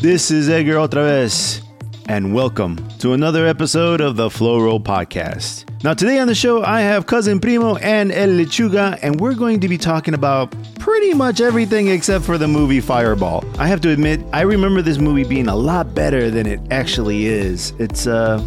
This is Edgar otra vez, and welcome to another episode of the Flow Roll Podcast. Now, today on the show, I have Cousin Primo and El Lechuga, and we're going to be talking about pretty much everything except for the movie Fireball. I have to admit, I remember this movie being a lot better than it actually is. It's, uh,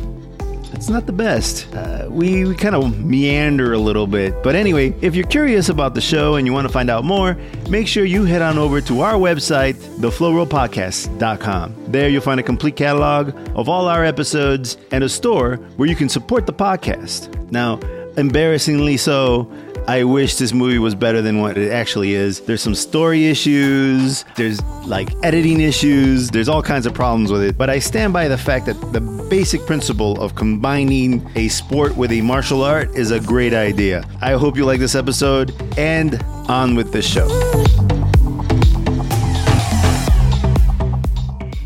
it's not the best. Uh, we we kind of meander a little bit. But anyway, if you're curious about the show and you want to find out more, make sure you head on over to our website, theflowrollpodcast.com. There you'll find a complete catalog of all our episodes and a store where you can support the podcast. Now, embarrassingly so, I wish this movie was better than what it actually is. There's some story issues, there's like editing issues, there's all kinds of problems with it. But I stand by the fact that the basic principle of combining a sport with a martial art is a great idea. I hope you like this episode and on with the show.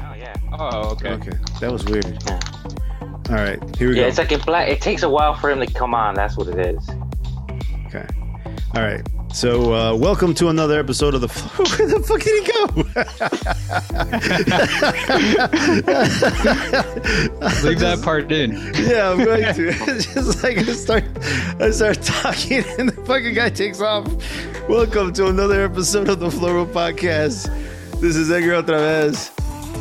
Oh yeah. Oh, okay. Okay, that was weird. Yeah. All right, here we Yeah, go. it's like in black. It takes a while for him to come on. That's what it is. All right. So, uh, welcome to another episode of the. Where the fuck did he go? Leave that part in. Yeah, I'm going to. It's just like I start, I start talking, and the fucking guy takes off. Welcome to another episode of the Flow Roll Podcast. This is Edgar otra vez,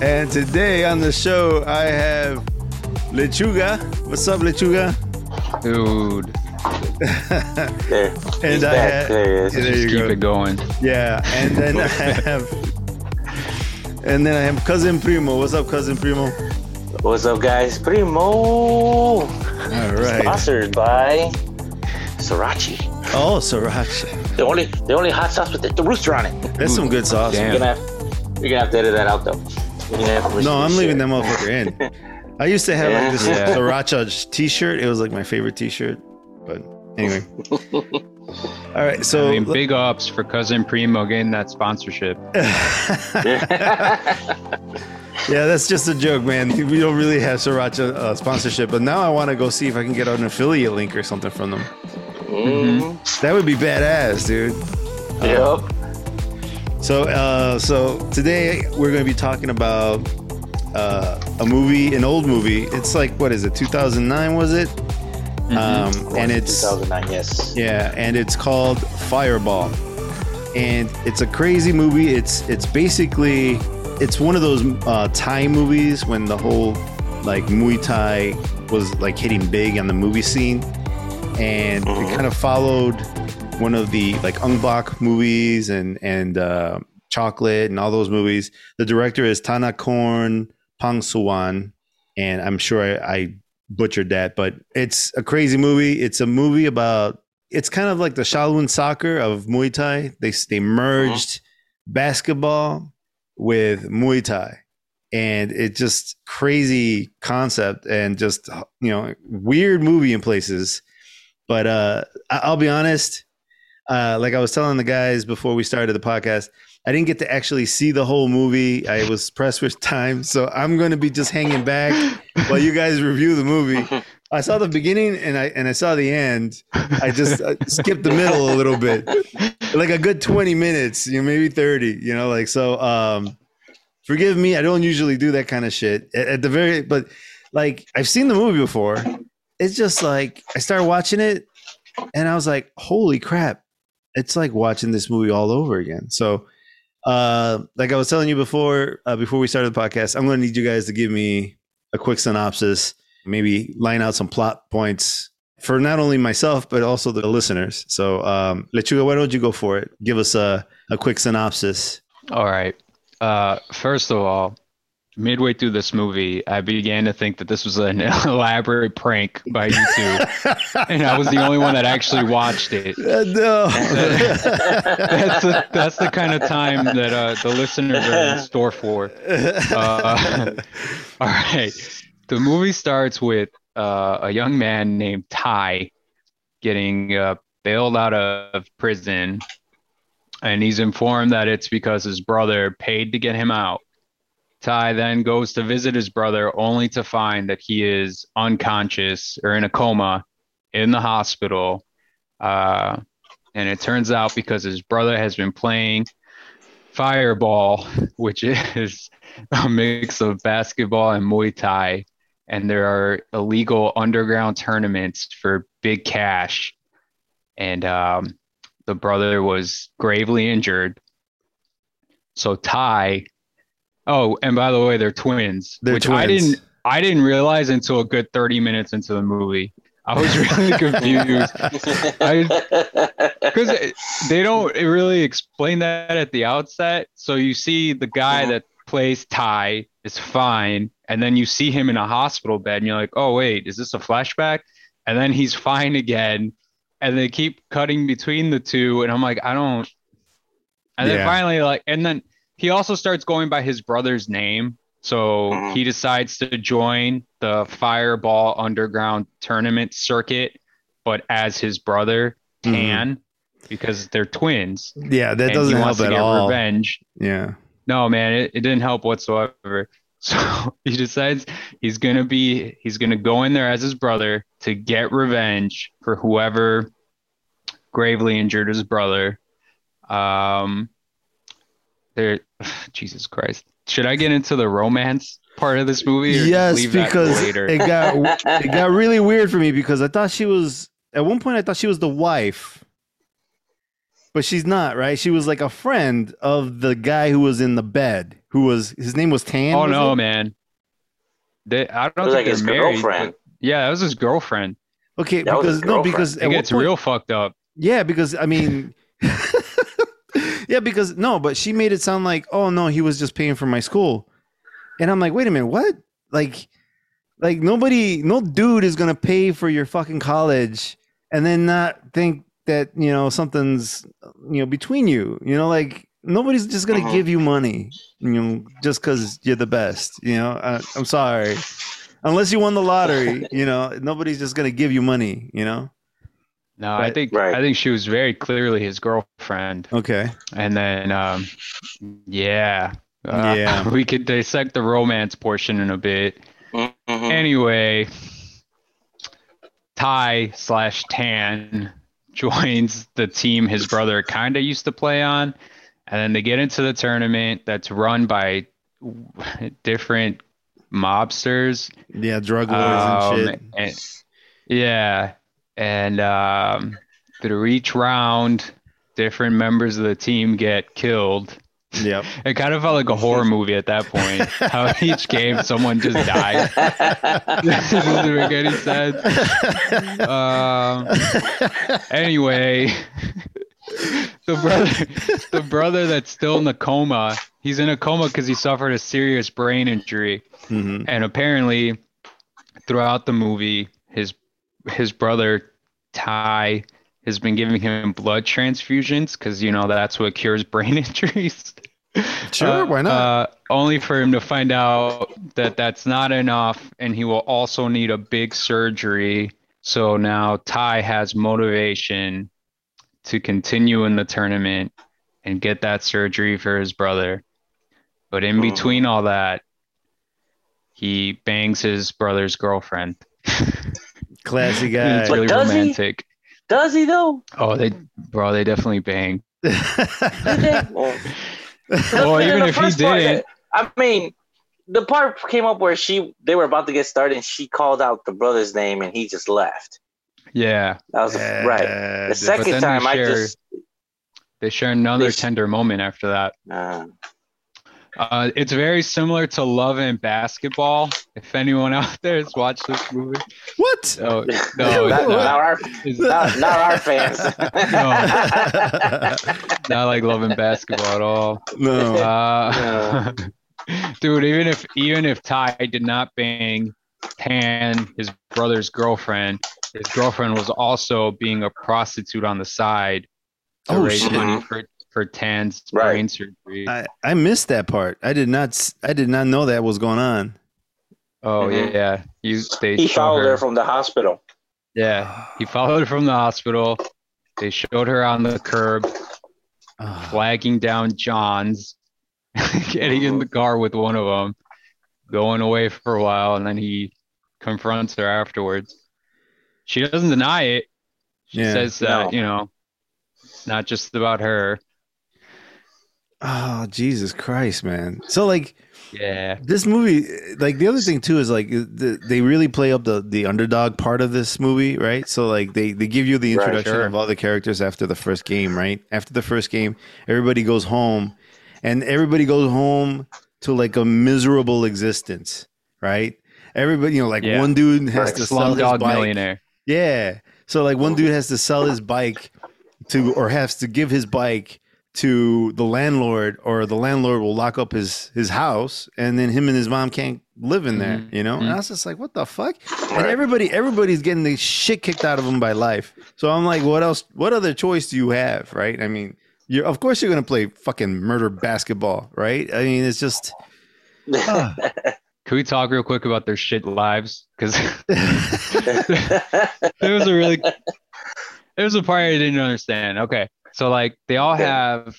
and today on the show I have Lechuga. What's up, Lechuga? Dude, There. And He's I back. had- there he is. Yeah, there just you keep go. it going. Yeah, and then I have, and then I have cousin Primo. What's up, cousin Primo? What's up, guys? Primo. All right. Sponsored by Sriracha. Oh, sriracha. The only, the only hot sauce with the, the rooster on it. That's some good sauce. Damn. You're gonna, have, you're gonna have to edit that out though. You're gonna have to No, I'm share. leaving that motherfucker in. I used to have like this Yeah. sriracha T-shirt. It was like my favorite T-shirt. But anyway. All right, so I mean, big ups for cousin Primo getting that sponsorship. yeah, that's just a joke, man. We don't really have sriracha uh, sponsorship, but now I want to go see if I can get an affiliate link or something from them. Mm, That would be badass, dude. Yep. So, uh, so today we're going to be talking about uh, a movie, an old movie. It's like what is it? 2009 was it? Um, and it's 2009. Yes. yeah, and it's called Fireball, and it's a crazy movie. It's it's basically it's one of those uh, Thai movies when the whole like Muay Thai was like hitting big on the movie scene, and it Mhm. kind of followed one of the like Ong Bak movies and and uh, Chocolate and all those movies. The director is Tana Korn Pang Suwan, and I'm sure I, I butchered that, but it's a crazy movie. It's a movie about it's kind of like the Shaolin soccer of Muay Thai. They they merged basketball with Muay Thai. And it's just crazy concept and just you know weird movie in places. But uh I'll be honest, uh, like I was telling the guys before we started the podcast, I didn't get to actually see the whole movie. I was pressed with time, so I'm going to be just hanging back while you guys review the movie. I saw the beginning and I and I saw the end. I just uh, skipped the middle a little bit, like a good 20 minutes, you know, maybe 30. You know, like so. Um, forgive me, I don't usually do that kind of shit at, at the very, but like I've seen the movie before. It's just like I started watching it, and I was like, "Holy crap!" It's like watching this movie all over again. So, uh, like I was telling you before, uh, before we started the podcast, I'm going to need you guys to give me a quick synopsis, maybe line out some plot points for not only myself but also the listeners. So, um, Lechuga, why don't you go for it? Give us a a quick synopsis. All right. Uh, first of all, midway through this movie, I began to think that this was an elaborate prank by you YouTube, and I was the only one that actually watched it. Uh, no. That's the that's the kind of time that uh, the listeners are in store for. Uh, all right. The movie starts with uh, a young man named Ty getting uh, bailed out of prison, and he's informed that it's because his brother paid to get him out. Ty then goes to visit his brother only to find that he is unconscious or in a coma in the hospital. Uh, and it turns out because his brother has been playing Fireball, which is a mix of basketball and Muay Thai, and there are illegal underground tournaments for big cash. And um, the brother was gravely injured. So Ty, oh, and by the way, they're twins, They're which I didn't I didn't realize until a good 30 minutes into the movie. I was really confused because they don't really explain that at the outset. So you see the guy that plays Ty is fine, and then you see him in a hospital bed, and you're like, "Oh wait, is this a flashback?" And then he's fine again, and they keep cutting between the two, and I'm like, I don't. And then Yeah. finally, like, and then he also starts going by his brother's name. So Mhm. he decides to join the Fireball Underground tournament circuit, but as his brother. Tan, because they're twins. Yeah, that doesn't he help to at get all. revenge. Yeah. No, man, it, it didn't help whatsoever. So he decides he's gonna be he's gonna go in there as his brother to get revenge for whoever gravely injured his brother. Um there Jesus Christ. Should I get into the romance part of this movie? or Yes, leave that for because later? it got it got really weird for me because I thought she was at one point I thought she was the wife. But she's not, right? She was like a friend of the guy who was in the bed, who was his name was Tan. oh was no, it? man. They, I don't was think like his married. girlfriend. but- Yeah, that was his girlfriend. Okay, That because his no, because It at gets point- real fucked up. Yeah, because I mean, yeah, because no, but she made it sound like, oh no, he was just paying for my school, and I'm like, wait a minute, what? Like, like nobody, no dude is gonna pay for your fucking college and then not think that you know something's you know between you. You know, like nobody's just gonna Mhm. give you money, you know, just because you're the best. You know, I, I'm sorry. Unless you won the lottery, you know, nobody's just gonna give you money, you know. No, I think Right. I think she was very clearly his girlfriend. Okay. And then, um, yeah, uh, Yeah. we could dissect the romance portion in a bit. Mhm. Anyway, Ty slash Tan joins the team his brother kind of used to play on, and then they get into the tournament that's run by different mobsters. Yeah, drug lords Um, and shit. and- yeah, and um, through each round, different members of the team get killed. Yep. It kind of felt like a horror movie at that point. How each game someone just died. It doesn't make any sense. Um, anyway, the brother, the brother that's still in the coma, he's in a coma because he suffered a serious brain injury, Mhm. and apparently, throughout the movie, his his brother Ty has been giving him blood transfusions because you know that's what cures brain injuries. Sure, Uh, why not? Uh, only for him to find out that that's not enough, and he will also need a big surgery. So now Ty has motivation to continue in the tournament and get that surgery for his brother. But in between all that, he bangs his brother's girlfriend. Classy And guy. it's really does he? romantic. Does he though? Oh, they, bro, they definitely bang. Well, Well, even if he didn't, I mean, the part came up where she they were about to get started and she called out the brother's name and he just left. yeah, That was right. The second time they I just they share another They sh- tender moment after that. uh, Uh, it's very similar to Love and Basketball. If anyone out there has watched this movie, What? no, no, not, not not. our It's not, not our fans. not like Love and Basketball at all. no. Uh, dude, even if even if Ty did not bang Tan, his brother's girlfriend, his girlfriend was also being a prostitute on the side to Oh, raise shit. money for for Tan's Right. brain surgery. I, I missed that part. I did not. s- I did not know that was going on. oh Mhm. yeah, you they he followed her. her from the hospital. Yeah, he followed her from the hospital. They showed her on the curb, Ah, flagging down John's, getting in the car with one of them, going away for a while, and then he confronts her afterwards. She doesn't deny it. She Yeah. says that, No. you know, it's not just about her. Oh Jesus Christ, man! So like Yeah. this movie, like the other thing too is like the, they really play up the the underdog part of this movie, right? So like they they give you the Right, introduction sure. of all the characters after the first game, right? After the first game, everybody goes home, and everybody goes home to like a miserable existence, right? Everybody, you know, like Yeah. one dude has Right. to sell his bike. Millionaire. Yeah. So like one dude has to sell his bike to or has to give his bike to the landlord or the landlord will lock up his his house and then him and his mom can't live in there, Mhm. you know? And Mhm. I was just like, what the fuck? And everybody everybody's getting the shit kicked out of them by life. So I'm like, what else what other choice do you have, right? I mean, you're of course you're going to play fucking murder basketball, right? I mean, it's just ah. Can we talk real quick about their shit lives? Because there was a really there was a part I didn't understand. Okay. So like they all have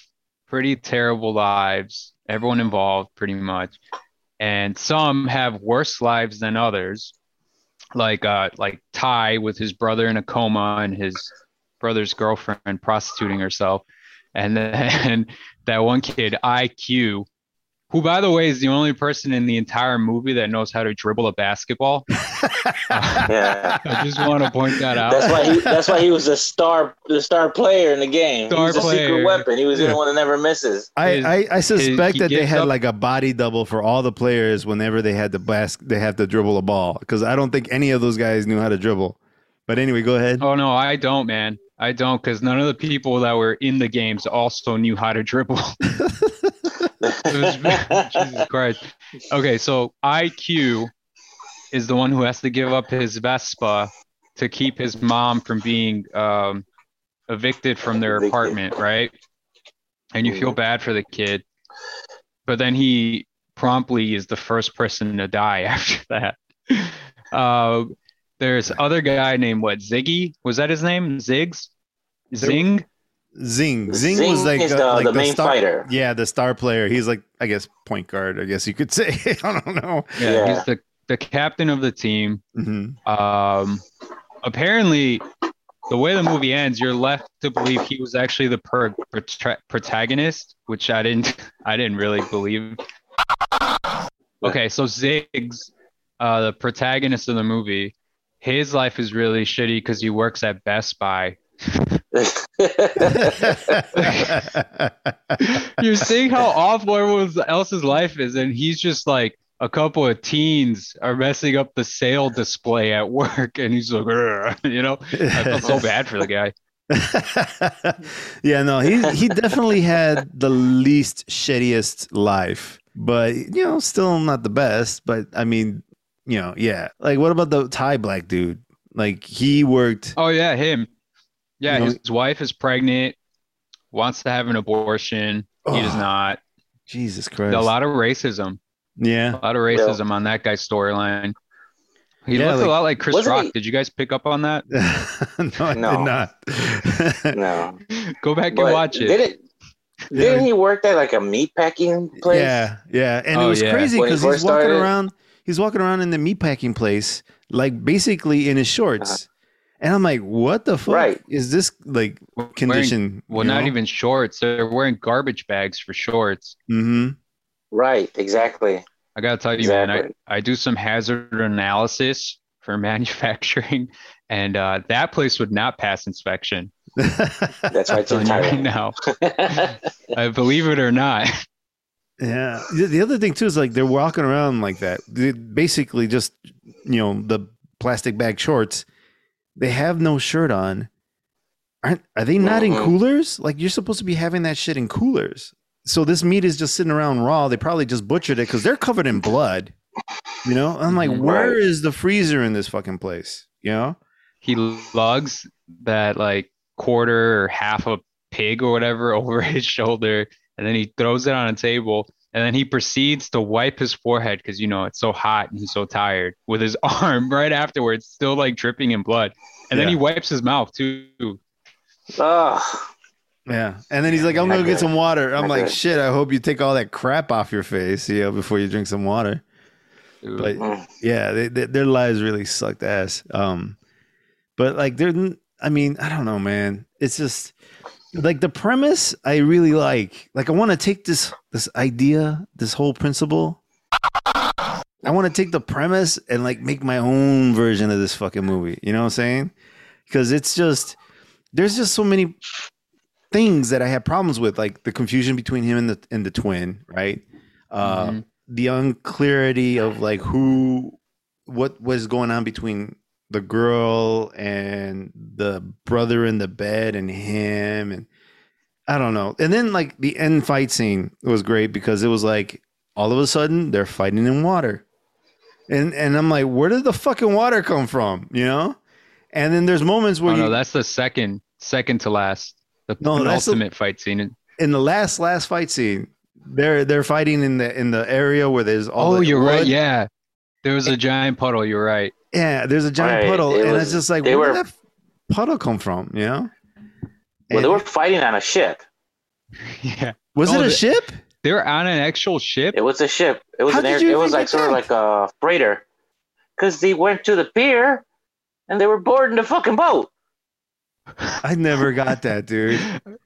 pretty terrible lives, everyone involved pretty much. And some have worse lives than others. Like uh like Ty with his brother in a coma and his brother's girlfriend prostituting herself. And then that one kid, IQ, who by the way is the only person in the entire movie that knows how to dribble a basketball. yeah. I just want to point that out. That's why he. That's why he was the star, the star player in the game. Star he was a player. secret weapon. He was the one that never misses. I, His- I, I suspect he that they had up- like a body double for all the players whenever they had to bas- they had to dribble a ball because I don't think any of those guys knew how to dribble. But anyway, go ahead. Oh no, I don't, man. I don't, because none of the people that were in the games also knew how to dribble. Jesus Christ. Okay, so IQ is the one who has to give up his Vespa to keep his mom from being um, evicted from their Evicted. apartment, right? And you feel bad for the kid, but then he promptly is the first person to die after that. Uh, there's other guy named what Ziggy was that his name? Ziggs, Zing. Zing. Zing, was like, is uh, the, like the main star- fighter. Yeah, the star player. He's like I guess point guard. I guess you could say. I don't know. Yeah, Yeah. he's the the captain of the team. hmm Um, apparently, the way the movie ends, you're left to believe he was actually the per, protra- protagonist, which I didn't, I didn't really believe. Okay, so Ziggs, uh, the protagonist of the movie, his life is really shitty because he works at Best Buy. You're seeing how awful everyone else's life is, and he's just like a couple of teens are messing up the sale display at work, and he's like, you know, I felt so bad for the guy. yeah, no, he he definitely had the least shittiest life, but you know, still not the best. But I mean, you know, yeah. Like, what about the Thai black dude? Like, he worked. Oh yeah, him. Yeah, You know- his wife is pregnant, wants to have an abortion. He does Oh, not. Jesus Christ. A lot of racism. Yeah. A lot of racism on that guy's storyline. He Yeah, looked like- a lot like Chris Rock. he- Did you guys pick up on that? no, I No. did not. no. Go back But and watch it. Did it? Didn't he work at like a meat packing place? Yeah, yeah, and it Oh, was yeah. crazy because he's walking started? around. He's walking around in the meatpacking place, like basically in his shorts, uh-huh. And I'm like, "What the fuck Right. is this like Wearing- condition?" well, not even shorts. They're wearing garbage bags for shorts. hmm Right. Exactly. I gotta tell you, man, I, I do some hazard analysis for manufacturing, and uh, that place would not pass inspection. That's why I'm it's telling you right now. I believe it or not. Yeah. The, the other thing too is like they're walking around like that. They basically just you know the plastic bag shorts. They have no shirt on. Aren't are they not in coolers? Like you're supposed to be having that shit in coolers. So this meat is just sitting around raw. They probably just butchered it because they're covered in blood. You know, I'm like, where Right. is the freezer in this fucking place? You know, He lugs that like quarter or half a pig or whatever over his shoulder, and then he throws it on a table. And then he proceeds to wipe his forehead because you know it's so hot and he's so tired with his arm right afterwards, still like dripping in blood. And then he wipes his mouth too. oh, yeah. And then he's like, I'm gonna get some water. I'm Not like, good. shit. I hope you take all that crap off your face, you know, before you drink some water. But Mm. yeah, they, they, their lives really sucked ass. Um, but like they're, I mean, I don't know, man. It's just like the premise I really like. Like I want to take this this idea, this whole principle. I want to take the premise and like make my own version of this fucking movie. You know what I'm saying? Because it's just there's just so many things that I have problems with, like the confusion between him and the and the twin, right? Uh, Mhm. The unclarity of like who, what was going on between the girl and the brother in the bed and him, and I don't know. And then like the end fight scene was great because it was like all of a sudden they're fighting in water, and and I'm like, where did the fucking water come from? You know? And then there's moments where Oh you, no, that's the second, second to last, the No, the- fight scene. in the last last fight scene, they're they're fighting in the in the area where there's all Oh, you're right. Yeah, there was a giant puddle. You're right. Yeah, there's a giant Right, puddle, it and was- it's just like where were- did that puddle come from? You know? Well, they were fighting on a ship. Yeah, was Oh, it a the- ship? they were on an actual ship. It was a ship. It was How an did air. you It was like sort of like a freighter, because they went to the pier, and they were boarding the fucking boat. I never got that, dude.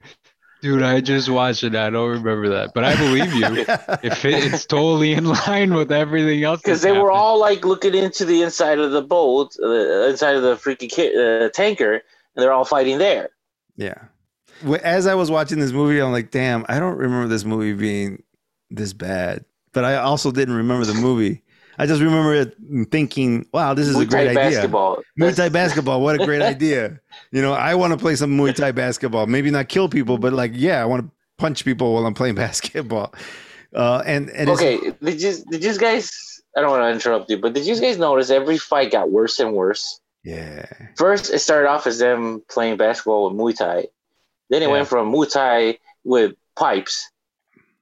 Dude, I just watched it. I don't remember that, but I believe you. If it, it's totally in line with everything else, Because that's they were all like looking into the inside of the boat, uh, inside of the freaking ki- uh, tanker, and they're all fighting there. yeah. As I was watching this movie, I'm like, damn, I don't remember this movie being this bad. But I also didn't remember the movie. I just remember thinking, wow, this is a great Thai idea. basketball. Muay Thai basketball, what a great idea. You know, I want to play some Muay Thai basketball. Maybe not kill people, but like, yeah, I want to punch people while I'm playing basketball. Uh, and and Okay, did you did you guys? I don't want to interrupt you, but did you guys notice every fight got worse and worse? yeah, First, it started off as them playing basketball with Muay Thai. Then it Yeah. went from Muay Thai with pipes,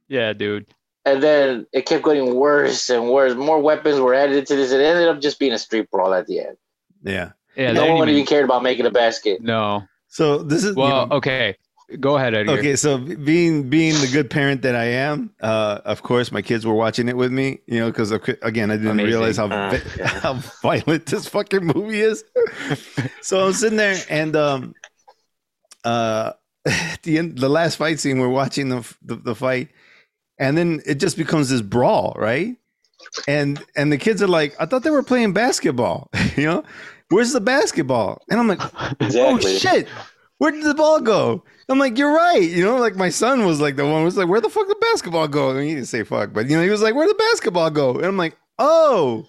Yeah, dude. And then it kept getting worse and worse. More weapons were added to this. It ended up just being a street brawl at the end. yeah. Yeah, no one even even- cared about making a basket. No. So this is you Well, know, okay. Go ahead, Edgar. okay. So being being the good parent that I am, uh, of course, my kids were watching it with me. You know, because again, I didn't Amazing. realize how Uh, yeah. how violent this fucking movie is. so I'm sitting there, and um, uh, at the end, the last fight scene, we're watching the, the the fight, and then it just becomes this brawl, right? And and the kids are like, I thought they were playing basketball. you know, where's the basketball? And I'm like, Exactly. Oh shit! Where did the ball go? I'm like, you're right. You know, like my son was like the one who was like, where the fuck did the basketball go? I mean, he didn't say fuck, but you know, he was like, where did the basketball go? And I'm like, oh,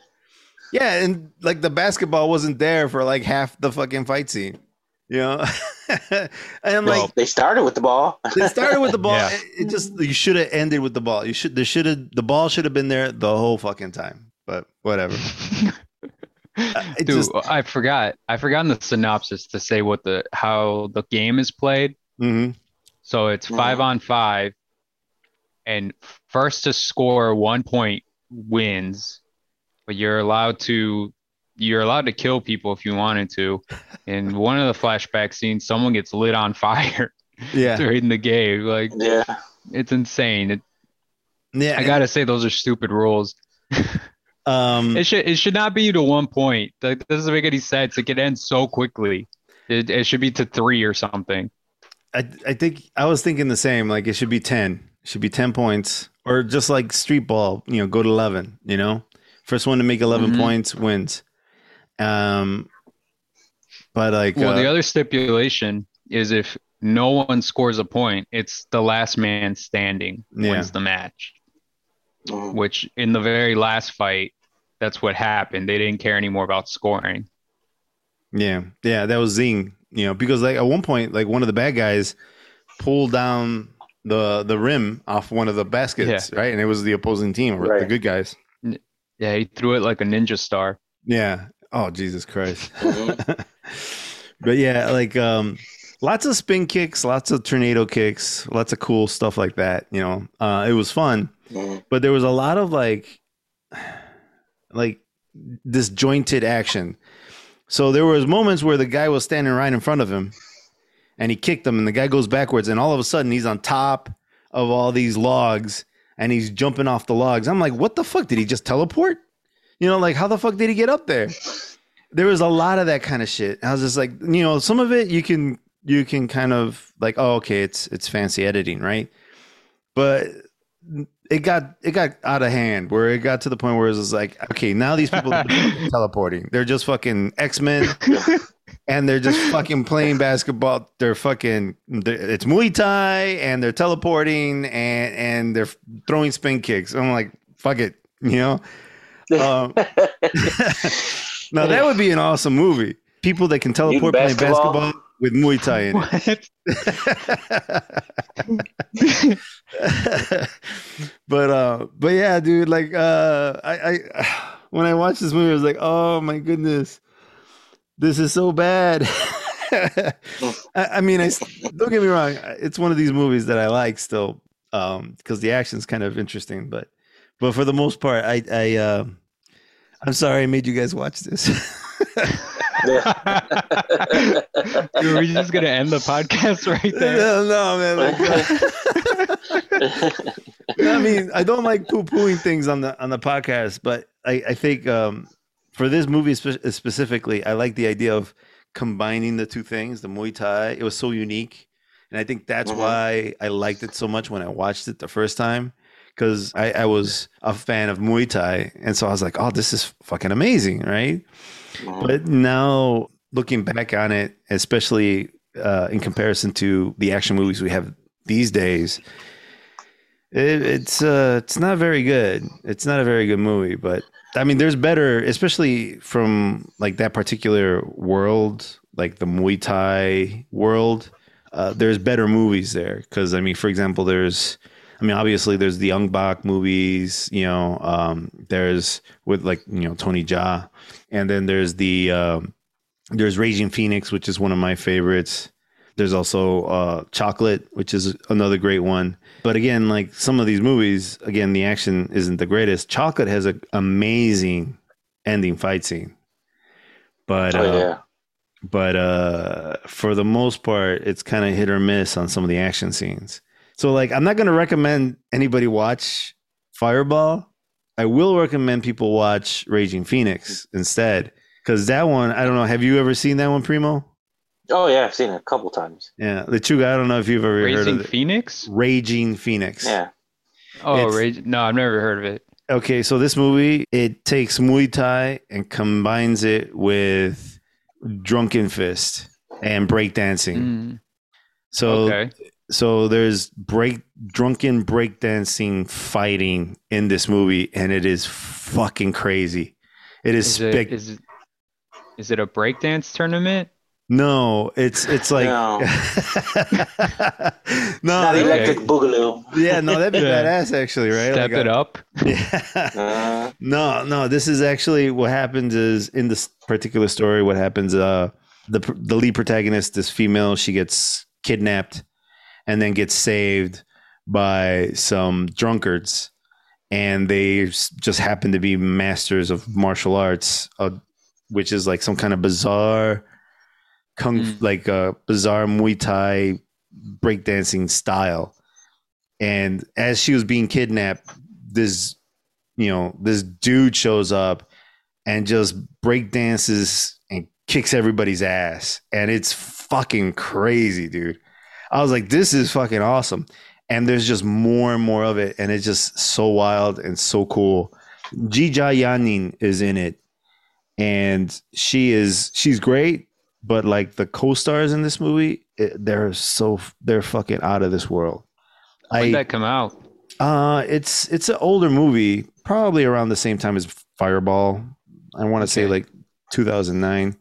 yeah. And like the basketball wasn't there for like half the fucking fight scene. You know, and I'm Well, like, They started with the ball. they started with the ball. Yeah. It, it just you should have ended with the ball. You should there should have the ball should have been there the whole fucking time. But whatever. it Dude, just- I forgot. I forgot in the synopsis to say what the how the game is played. Mhm. So it's Mhm. five on five, and first to score one point wins, but you're allowed to you're allowed to kill people if you wanted to. In one of the flashback scenes, someone gets lit on fire Yeah. during the game. Like Yeah. it's insane. It, Yeah. I gotta say those are stupid rules. um It should it should not be to one point. That doesn't make any sense. It could end so quickly. It, it should be to three or something. I I think I was thinking the same. Like it should be ten. It should be ten points, or just like street ball. You know, go to eleven. You know, first one to make 11 Mhm. points wins. Um, but like, Well, uh, the other stipulation is if no one scores a point, it's the last man standing Yeah. wins the match. Mhm. Which in the very last fight, that's what happened. They didn't care anymore about scoring. yeah, yeah, that was Zing. You know, because like at one point, like one of the bad guys pulled down the the rim off one of the baskets, right? And it was the opposing team, or the good guys. Yeah, he threw it like a ninja star. Yeah. Oh Jesus Christ. But yeah, like um lots of spin kicks, lots of tornado kicks, lots of cool stuff like that, you know. Uh it was fun, Mhm. but there was a lot of like like disjointed action. So there was moments where the guy was standing right in front of him and he kicked him and the guy goes backwards and all of a sudden he's on top of all these logs and he's jumping off the logs. I'm like, what the fuck? Did he just teleport? You know, like how the fuck did he get up there? There was a lot of that kind of shit. I was just like, you know, some of it you can you can kind of like, oh, okay, it's it's fancy editing, right? But it got it got out of hand where it got to the point where it was like, okay, now these people are teleporting. They're just fucking X Men, and they're just fucking playing basketball. They're fucking it's Muay Thai, and they're teleporting, and and they're throwing spin kicks. I'm like, fuck it, you know. Um, now that would be an awesome movie. People that can teleport playing basketball with Muay Thai in it. but uh, but yeah, dude. Like uh, I, I when I watched this movie, I was like, oh my goodness, this is so bad. I, I, mean, I don't get me wrong. It's one of these movies that I like still, um, because the action's kind of interesting. But but for the most part, I I uh, I'm sorry I made you guys watch this. Were we just gonna end the podcast right there? No, no man. Like, I mean, I don't like poo-pooing things on the on the podcast, but I, I think um, for this movie spe- specifically, I like the idea of combining the two things. The Muay Thai, it was so unique, and I think that's mm-hmm. why I liked it so much when I watched it the first time because I, I was a fan of Muay Thai, and so I was like, "Oh, this is fucking amazing!" Right? Mm-hmm. But now looking back on it, especially uh, in comparison to the action movies we have these days, it, it's uh, it's not very good. It's not a very good movie, but I mean, there's better, especially from like that particular world, like the Muay Thai world. Uh, there's better movies there because I mean, for example, there's I mean, obviously there's the Ong Bak movies, you know, um, there's with like, you know, Tony Jaa. And then there's the, um, there's Raging Phoenix, which is one of my favorites. There's also uh, Chocolate, which is another great one. But again, like some of these movies, again, the action isn't the greatest. Chocolate has an amazing ending fight scene. But, oh, uh, yeah. but uh, for the most part, it's kind of hit or miss on some of the action scenes. So like I'm not gonna recommend anybody watch Fireball. I will recommend people watch Raging Phoenix instead. Cause that one, I don't know. Have you ever seen that one, Primo? Oh yeah, I've seen it a couple times. Yeah, Lechuga. I don't know if you've ever Raging heard of it. Phoenix. Raging Phoenix. Yeah. Oh, Rage. No, I've never heard of it. Okay, so this movie it takes Muay Thai and combines it with Drunken Fist and breakdancing. Mm. So okay so there's break drunken breakdancing fighting in this movie and it is fucking crazy. It is, is, it, is, it, is it a breakdance tournament? No it's it's like no, no electric boogaloo. Yeah no that'd be yeah. badass actually right? Step like it a, up. Yeah. Uh, no no this is actually what happens is in this particular story what happens uh the the lead protagonist this female. She gets kidnapped and then gets saved by some drunkards. And they just happen to be masters of martial arts uh, which is like some kind of bizarre kung mm. like a bizarre muay thai breakdancing style. And as she was being kidnapped this you know this dude shows up and just breakdances and kicks everybody's ass. And it's fucking crazy dude I was like, this is fucking awesome. And there's just more and more of it. And it's just so wild and so cool. JeeJa Yanin is in it. And she is, she's great. But like the co stars in this movie, it, they're so, they're fucking out of this world. When did that come out? Uh, it's it's an older movie, probably around the same time as Fireball. I want to okay. say like 2009,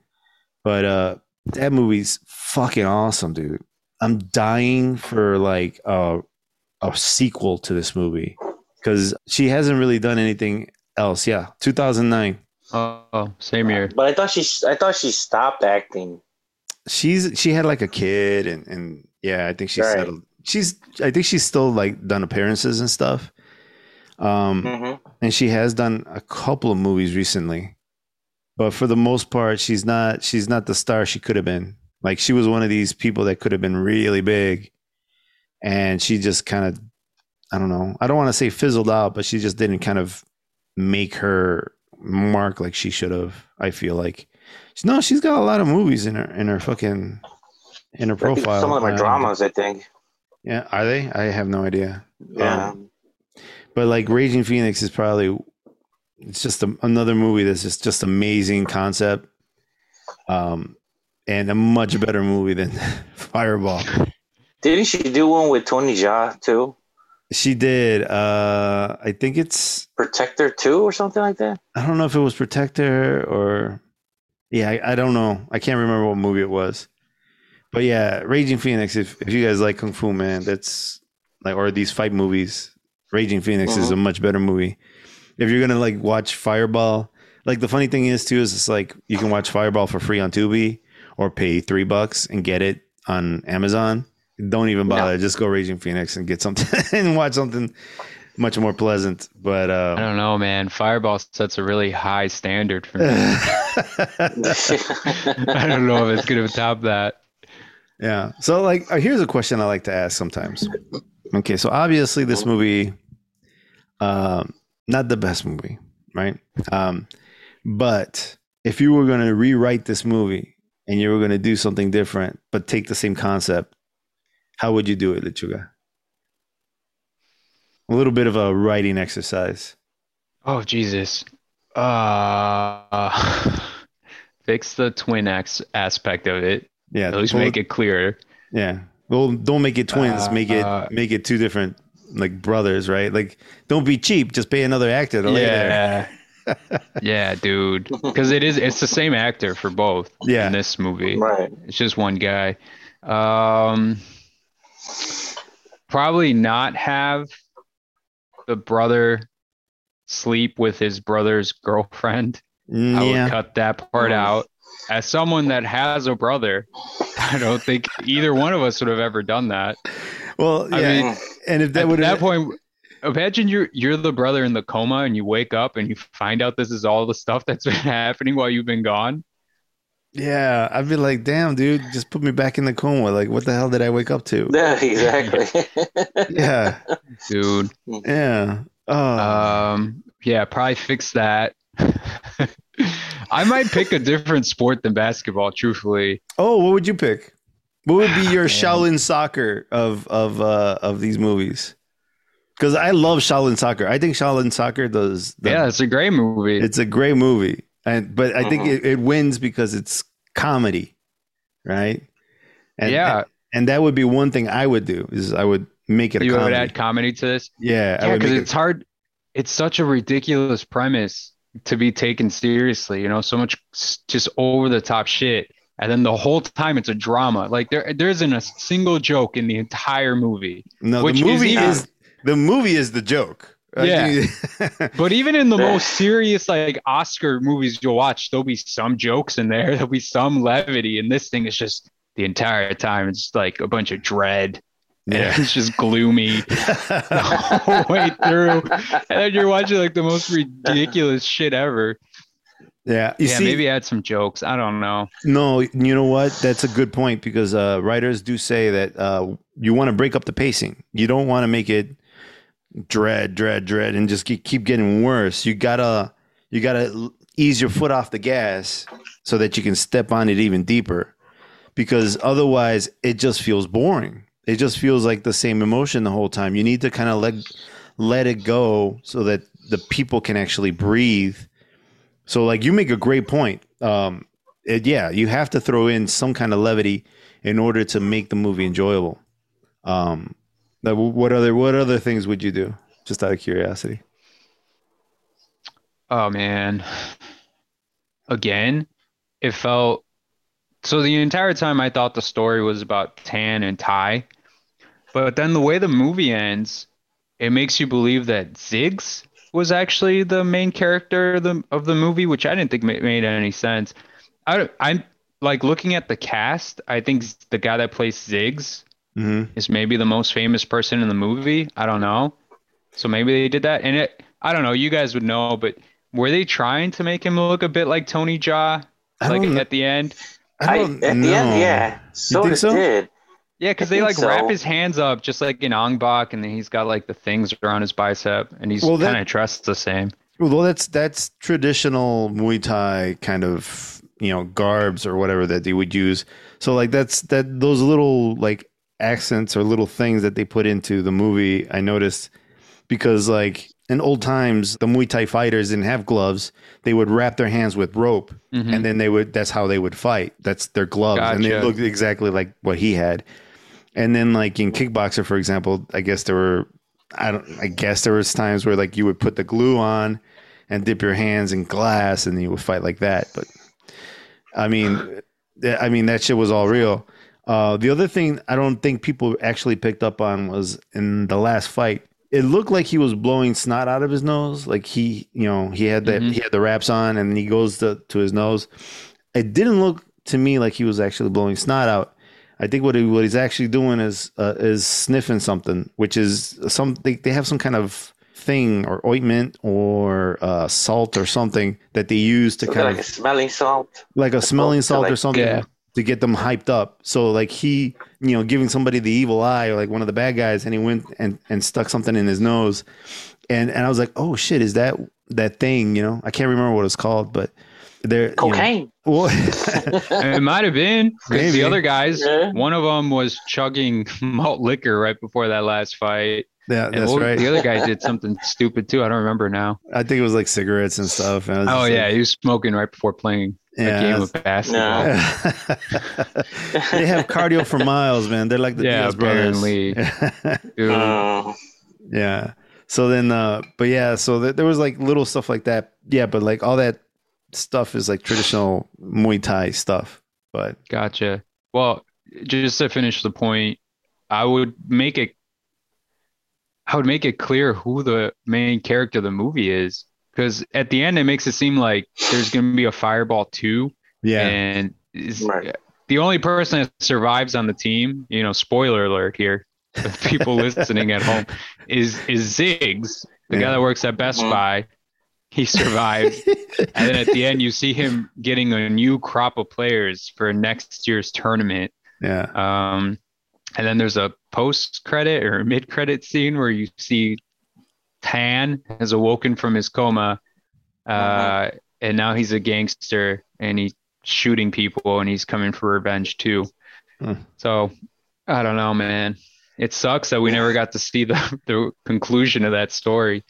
but uh, that movie's fucking awesome, dude. I'm dying for like a a sequel to this movie because she hasn't really done anything else. Yeah, 2009. Oh, same year. But I thought she I thought she stopped acting. She's she had like a kid and and yeah, I think she's right. settled. She's I think she's still like done appearances and stuff. Um, mm-hmm. and she has done a couple of movies recently, but for the most part, she's not she's not the star she could have been. Like she was one of these people that could have been really big, and she just kind of, I don't know, I don't want to say fizzled out, but she just didn't kind of make her mark like she should have. I feel like, no, she's got a lot of movies in her in her fucking in her profile. some of them are uh, dramas. I think. Yeah, are they? I have no idea. Yeah. Um, But like Raging Phoenix is probably it's just a, another movie that's just just amazing concept, um, and a much better movie than Fireball. Didn't she do one with Tony Jaa too? She did. Uh, I think it's. Protector two or something like that. I don't know if it was Protector or. Yeah, I, I don't know. I can't remember what movie it was. But yeah, Raging Phoenix. If if you guys like kung fu, man, that's like or these fight movies. Raging Phoenix is Mhm. a much better movie. If you're gonna like watch Fireball, like the funny thing is too is it's like you can watch Fireball for free on Tubi or pay three bucks and get it on Amazon. Don't even bother. Just go Raging Phoenix and get something and watch something much more pleasant. But I uh, don't know, man. Fireball sets a really high standard for me. I don't know if it's gonna top that. Yeah. So, like, uh, here's a question I like to ask sometimes. Okay, so obviously this movie, um, not the best movie, right? Um, but if you were going to rewrite this movie and you were going to do something different, but take the same concept, how would you do it, Lechuga? A little bit of a writing exercise. Oh Jesus. Uh, fix the twin X aspect of it. Yeah. At least well, make it clear. Yeah. Well, don't make it twins. make it Uh, make it two different like brothers, right? Like, don't be cheap. Just pay another actor to lay there. Yeah. yeah, dude. Because it is it's the same actor for both Yeah. in this movie. right. It's just one guy. Um probably not have the brother sleep with his brother's girlfriend. Mm, I would cut that part out. As someone that has a brother, I don't think either one of us would have ever done that. Well, yeah. I mean, and if that would At that point, imagine you're you're the brother in the coma and you wake up and you find out this is all the stuff that's been happening while you've been gone. yeah, I'd be like, damn, dude, just put me back in the coma. Like, what the hell did I wake up to? Yeah, exactly. Yeah, Dude. yeah. Oh, Um, yeah, probably fix that. I might pick a different sport than basketball, truthfully. oh, what would you pick? What would be your Man. Shaolin soccer of of uh of these movies? Because I love Shaolin soccer. I think Shaolin soccer does. The, yeah, it's a great movie. it's a great movie, and but I think Mhm. it, it wins because it's comedy, right? And, yeah, and that would be one thing I would do is I would make it a you would add comedy to this. yeah, Yeah, because it's hard. It's such a ridiculous premise to be taken seriously. You know, so much just over the top shit, and then the whole time it's a drama. Like there, there isn't a single joke in the entire movie. No, the is movie even- is, the movie is the joke. Yeah. But even in the most serious like Oscar movies you'll watch, there'll be some jokes in there. There'll be some levity, and this thing is just the entire time. It's like a bunch of dread. And yeah. it's just gloomy the whole way through. And then you're watching like the most ridiculous shit ever. yeah. You yeah, see, maybe add some jokes. I don't know. no, you know what? That's a good point because uh, writers do say that uh, you want to break up the pacing. You don't want to make it dread, dread, dread, and just keep, keep getting worse. You gotta, you gotta ease your foot off the gas so that you can step on it even deeper. Because otherwise, it just feels boring. It just feels like the same emotion the whole time. You need to kind of let let it go so that the people can actually breathe. So, like, you make a great point. Um, it, yeah, you have to throw in some kind of levity in order to make the movie enjoyable. Um, now, what other what other things would you do? Just out of curiosity. Oh man. Again, it felt so the entire time I thought the story was about Tan and Ty. But then the way the movie ends, it makes you believe that Ziggs was actually the main character of the, of the movie, which I didn't think made any sense. I I'm like looking at the cast, I think the guy that plays Ziggs hmm is maybe the most famous person in the movie. I don't know. So maybe they did that. And it, I don't know. You guys would know, but were they trying to make him look a bit like Tony Jaa, like don't, at the end? I I, don't at know. the end, yeah, sort think of so? did. Yeah, because they think like wrap his hands up just like in Ong Bak, and then he's got like the things around his bicep, and he's Well, kind of dressed the same. Well, that's that's traditional Muay Thai kind of you know garbs or whatever that they would use. So like that's that those little like accents or little things that they put into the movie. I noticed because like in old times, the Muay Thai fighters didn't have gloves. They would wrap their hands with rope, Mhm. and then they would. That's how they would fight. That's their gloves, and they looked exactly like what he had. And then, like in kickboxer, for example, I guess there were. I don't. I guess there was times where like you would put the glue on and dip your hands in glass, and you would fight like that. But I mean, I mean that shit was all real. Uh, the other thing I don't think people actually picked up on was in the last fight. It looked like he was blowing snot out of his nose. Like he, you know, he had that Mhm. he had the wraps on, and he goes to, to his nose. It didn't look to me like he was actually blowing snot out. I think what he, what he's actually doing is uh, is sniffing something, which is some they, they have some kind of thing or ointment or uh, salt or something that they use to So kind like of a smelling salt. like a smelling to, salt or something Yeah. To get them hyped up. So like he, you know, giving somebody the evil eye or like one of the bad guys, and he went and and stuck something in his nose, and and I was like, oh shit, is that that thing? You know, I can't remember what it's called, but there, you know- Cocaine. well, it might have been 'cause Maybe. the other guys. Yeah. One of them was chugging malt liquor right before that last fight, yeah, and that's what- right. the other guy did something stupid too. I don't remember now. I think it was like cigarettes and stuff. and I was Oh yeah, like, he was smoking right before playing a yeah. game of basketball. they have cardio for miles, man. They're like the Yeah, Diaz brothers. apparently. Uh, Yeah. So then, uh, but yeah, so th- there was like little stuff like that. Yeah, but like all that stuff is like traditional Muay Thai stuff. But Gotcha. Well, just to finish the point, I would make it I would make it clear who the main character of the movie is. Because at the end it makes it seem like there's gonna be a fireball too. yeah, And is, Right. the only person that survives on the team, you know, spoiler alert here, for the people listening at home, is is Ziggs, the Yeah. guy that works at Best Mhm. Buy. He survived. and then at the end you see him getting a new crop of players for next year's tournament. yeah, Um, and then there's a post credit or mid credit scene where you see Tan has awoken from his coma, uh, Uh-huh. and now he's a gangster and he's shooting people and he's coming for revenge too. Hmm. So I don't know, man. It sucks that we never got to see the, the conclusion of that story.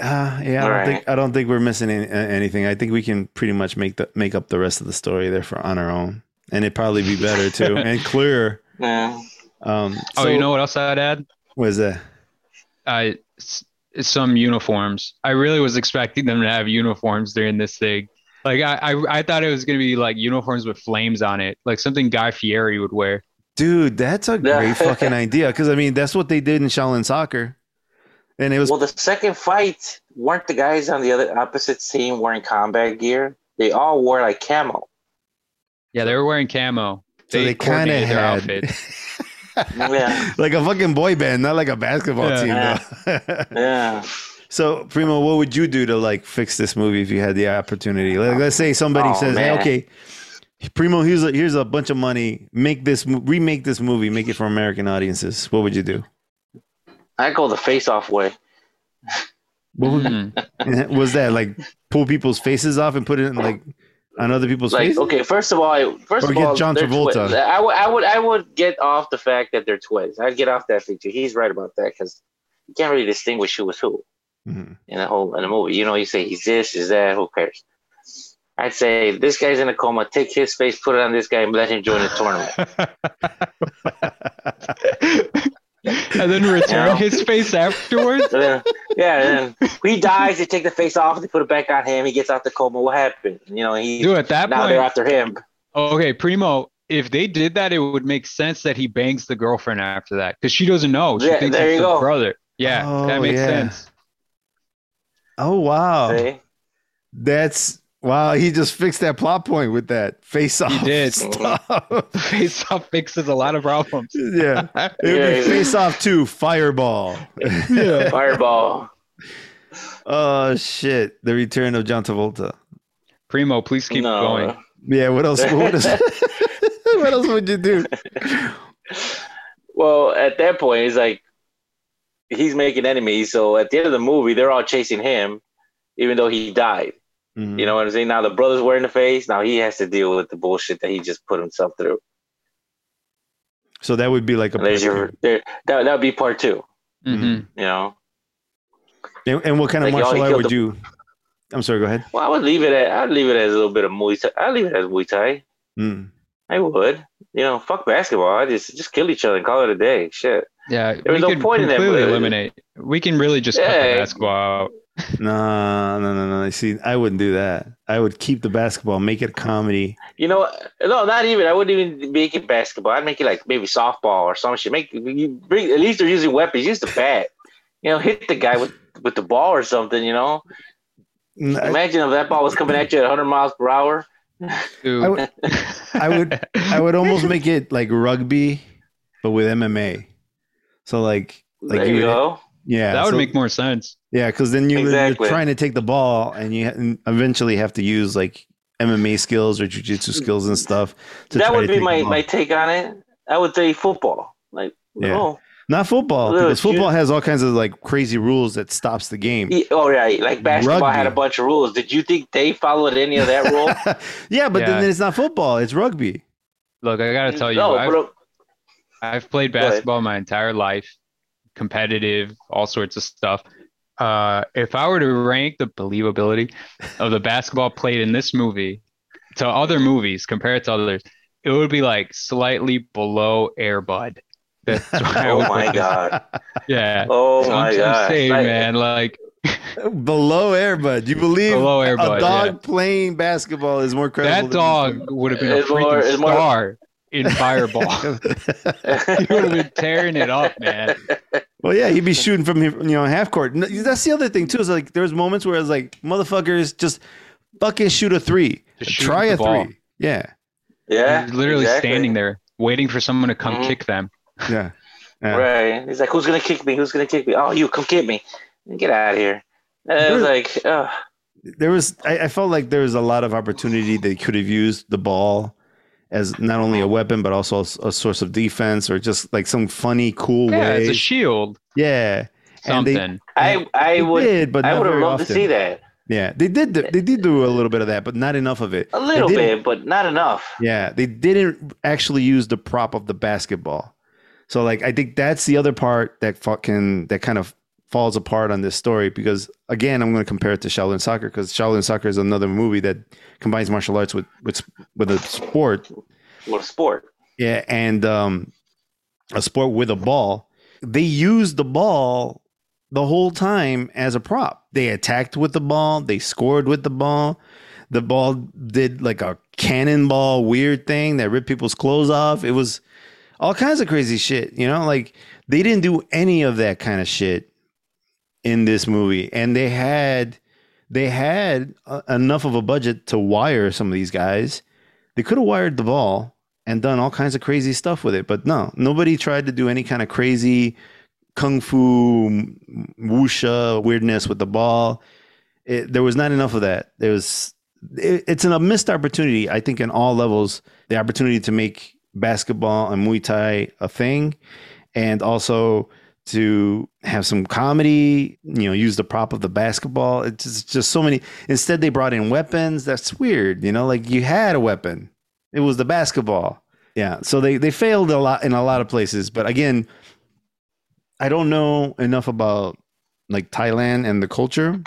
uh, yeah. I don't Right. think I don't think we're missing any, anything. I think we can pretty much make the make up the rest of the story there for on our own, and it'd probably be better too and clearer. yeah. Um, oh, you know what else I'd add? what is that? uh, s- some uniforms. I really was expecting them to have uniforms during this thing. Like I, I, I thought it was gonna be like uniforms with flames on it, like something Guy Fieri would wear. Dude, that's a great fucking idea. Because I mean, that's what they did in Shaolin Soccer, and it was Well, the second fight weren't the guys on the other opposite team wearing combat gear. They all wore like camo. Yeah, they were wearing camo. so they kind of coordinated their had outfits. Yeah. like a fucking boy band, not like a basketball Yeah. team. Though. Yeah. so, Primo, what would you do to like fix this movie if you had the opportunity? Like, let's say somebody Oh, says, man. "Hey, okay, Primo, here's a here's a bunch of money. Make this remake this movie, make it for American audiences." What would you do? I go the face off way. What would, Mhm. was that like pull people's faces off and put it in like on other people's Like, faces? okay, first of all, I, first Or of get all, John Travolta. twins. I would, I would, I would get off the fact that they're twins. I'd get off that feature. He's right about that because you can't really distinguish who was who Mhm. in the whole in the movie. You know, you say he's this, he's that. Who cares? I'd say this guy's in a coma. Take his face, put it on this guy, and let him join the tournament. and then return Yeah. his face afterwards. So then, yeah, and then he dies. They take the face off. They put it back on him. He gets out the coma. What happened? You know, he Dude, at that now they're after him. okay, Primo. If they did that, it would make sense that he bangs the girlfriend after that because she doesn't know. She Yeah, thinks there it's you the go. brother. Yeah, Oh, that makes yeah. sense. Oh wow, See? that's wow. He just fixed that plot point with that face off. He did. Face off fixes a lot of problems. yeah, it would Yeah, be yeah. face off too. Fireball. Yeah. Fireball. oh shit! The return of John Travolta. Primo, please keep no. going. Yeah. What else? What, is, what else would you do? Well, at that point, it's like he's making enemies. So at the end of the movie, they're all chasing him, even though he died. Mhm. You know what I'm saying? Now the brother's wearing the face. Now he has to deal with the bullshit that he just put himself through. So that would be like a And there's your there, that that would be part two. hmm You know, and, and what kind of Like, y'all, martial art would the- you? I'm sorry. Go ahead. well, I would leave it at I'd leave it as a little bit of Muay Thai. I'd leave it as Muay Thai. Mm. I would. You know, fuck basketball. I just just kill each other and call it a day. Shit. Yeah, There was we no could point in that, completely eliminate. We can really just cut the basketball out. No, no, no, no. See, I wouldn't do that. I would keep the basketball, make it a comedy. You know, no, not even. I wouldn't even make it basketball. I'd make it like maybe softball or some shit. Make you bring at least they're using weapons. Use the bat. You know, hit the guy with with the ball or something. You know, N- I- imagine if that ball was coming at you at 100 miles per hour. Dude. I would- I would- I would almost make it like rugby, but with MMA. So like, like there you would- go. Yeah, that would so- make more sense. yeah, because then you, Exactly. you're trying to take the ball, and you eventually have to use like MMA skills or jujitsu skills and stuff. To That try would to be take my my take on it. I would say football. Like, Yeah. no. not football because football ju- has all kinds of like crazy rules that stops the game. Oh yeah, like basketball had a bunch of rules. Did you think they followed any of that rule? yeah, but Yeah. then it's not football; it's rugby. Look, I gotta tell you, no, I've, bro. Uh, I've played basketball my entire life, competitive, all sorts of stuff. Uh, if I were to rank the believability of the basketball played in this movie to other movies compared to others, it would be like slightly below Air Bud. That's what Oh my god. Yeah. Oh So my I'm, I'm god. saying, Like, man, like Below Air Airbud, you believe Below Air a Bud, dog yeah. playing basketball is more credible? that than- dog would have been a It's more- freaking more- star in Fireball. he would have been tearing it up, man. well, yeah, he'd be shooting from you know half court. That's the other thing too. Is like there was moments where I was like motherfuckers just fucking shoot a three, Just try a ball. three. Yeah, yeah. He's literally exactly. standing there waiting for someone to come Mhm. kick them. yeah. Yeah. Right. He's like, who's gonna kick me? Who's gonna kick me? Oh, you come get me. Get out of here. And it was like, uh, There was I, I felt like there was a lot of opportunity they could have used the ball as not only a oh. weapon but also a, a source of defense or just like some funny, cool Yeah, way. it's a shield. yeah, And they- Something. I I They would did, but I would have very loved to see that Yeah, they did. They did do a little bit of that, but not enough of it. a little bit, but not enough. Yeah, they didn't actually use the prop of the basketball. So like I think that's the other part that fucking that kind of falls apart on this story because again I'm going to compare it to Shaolin Soccer because Shaolin Soccer is another movie that combines martial arts with with with a sport. A sport. Yeah, and um, a sport with a ball. They used the ball the whole time as a prop. They attacked with the ball. They scored with the ball. The ball did like a cannonball weird thing that ripped people's clothes off. It was all kinds of crazy shit. You know, like they didn't do any of that kind of shit in this movie, and they had they had uh, enough of a budget to wire some of these guys. They could have wired the ball and done all kinds of crazy stuff with it, but no, nobody tried to do any kind of crazy kung fu wushu weirdness with the ball. It, there was not enough of that. There was. It, it's a missed opportunity, I think, in all levels. The opportunity to make basketball and Muay Thai a thing, and also to have some comedy. You know, use the prop of the basketball. It's just, just so many. Instead, they brought in weapons. That's weird. You know, like you had a weapon. It was the basketball. Yeah. So they they failed a lot in a lot of places. But again, I don't know enough about like Thailand and the culture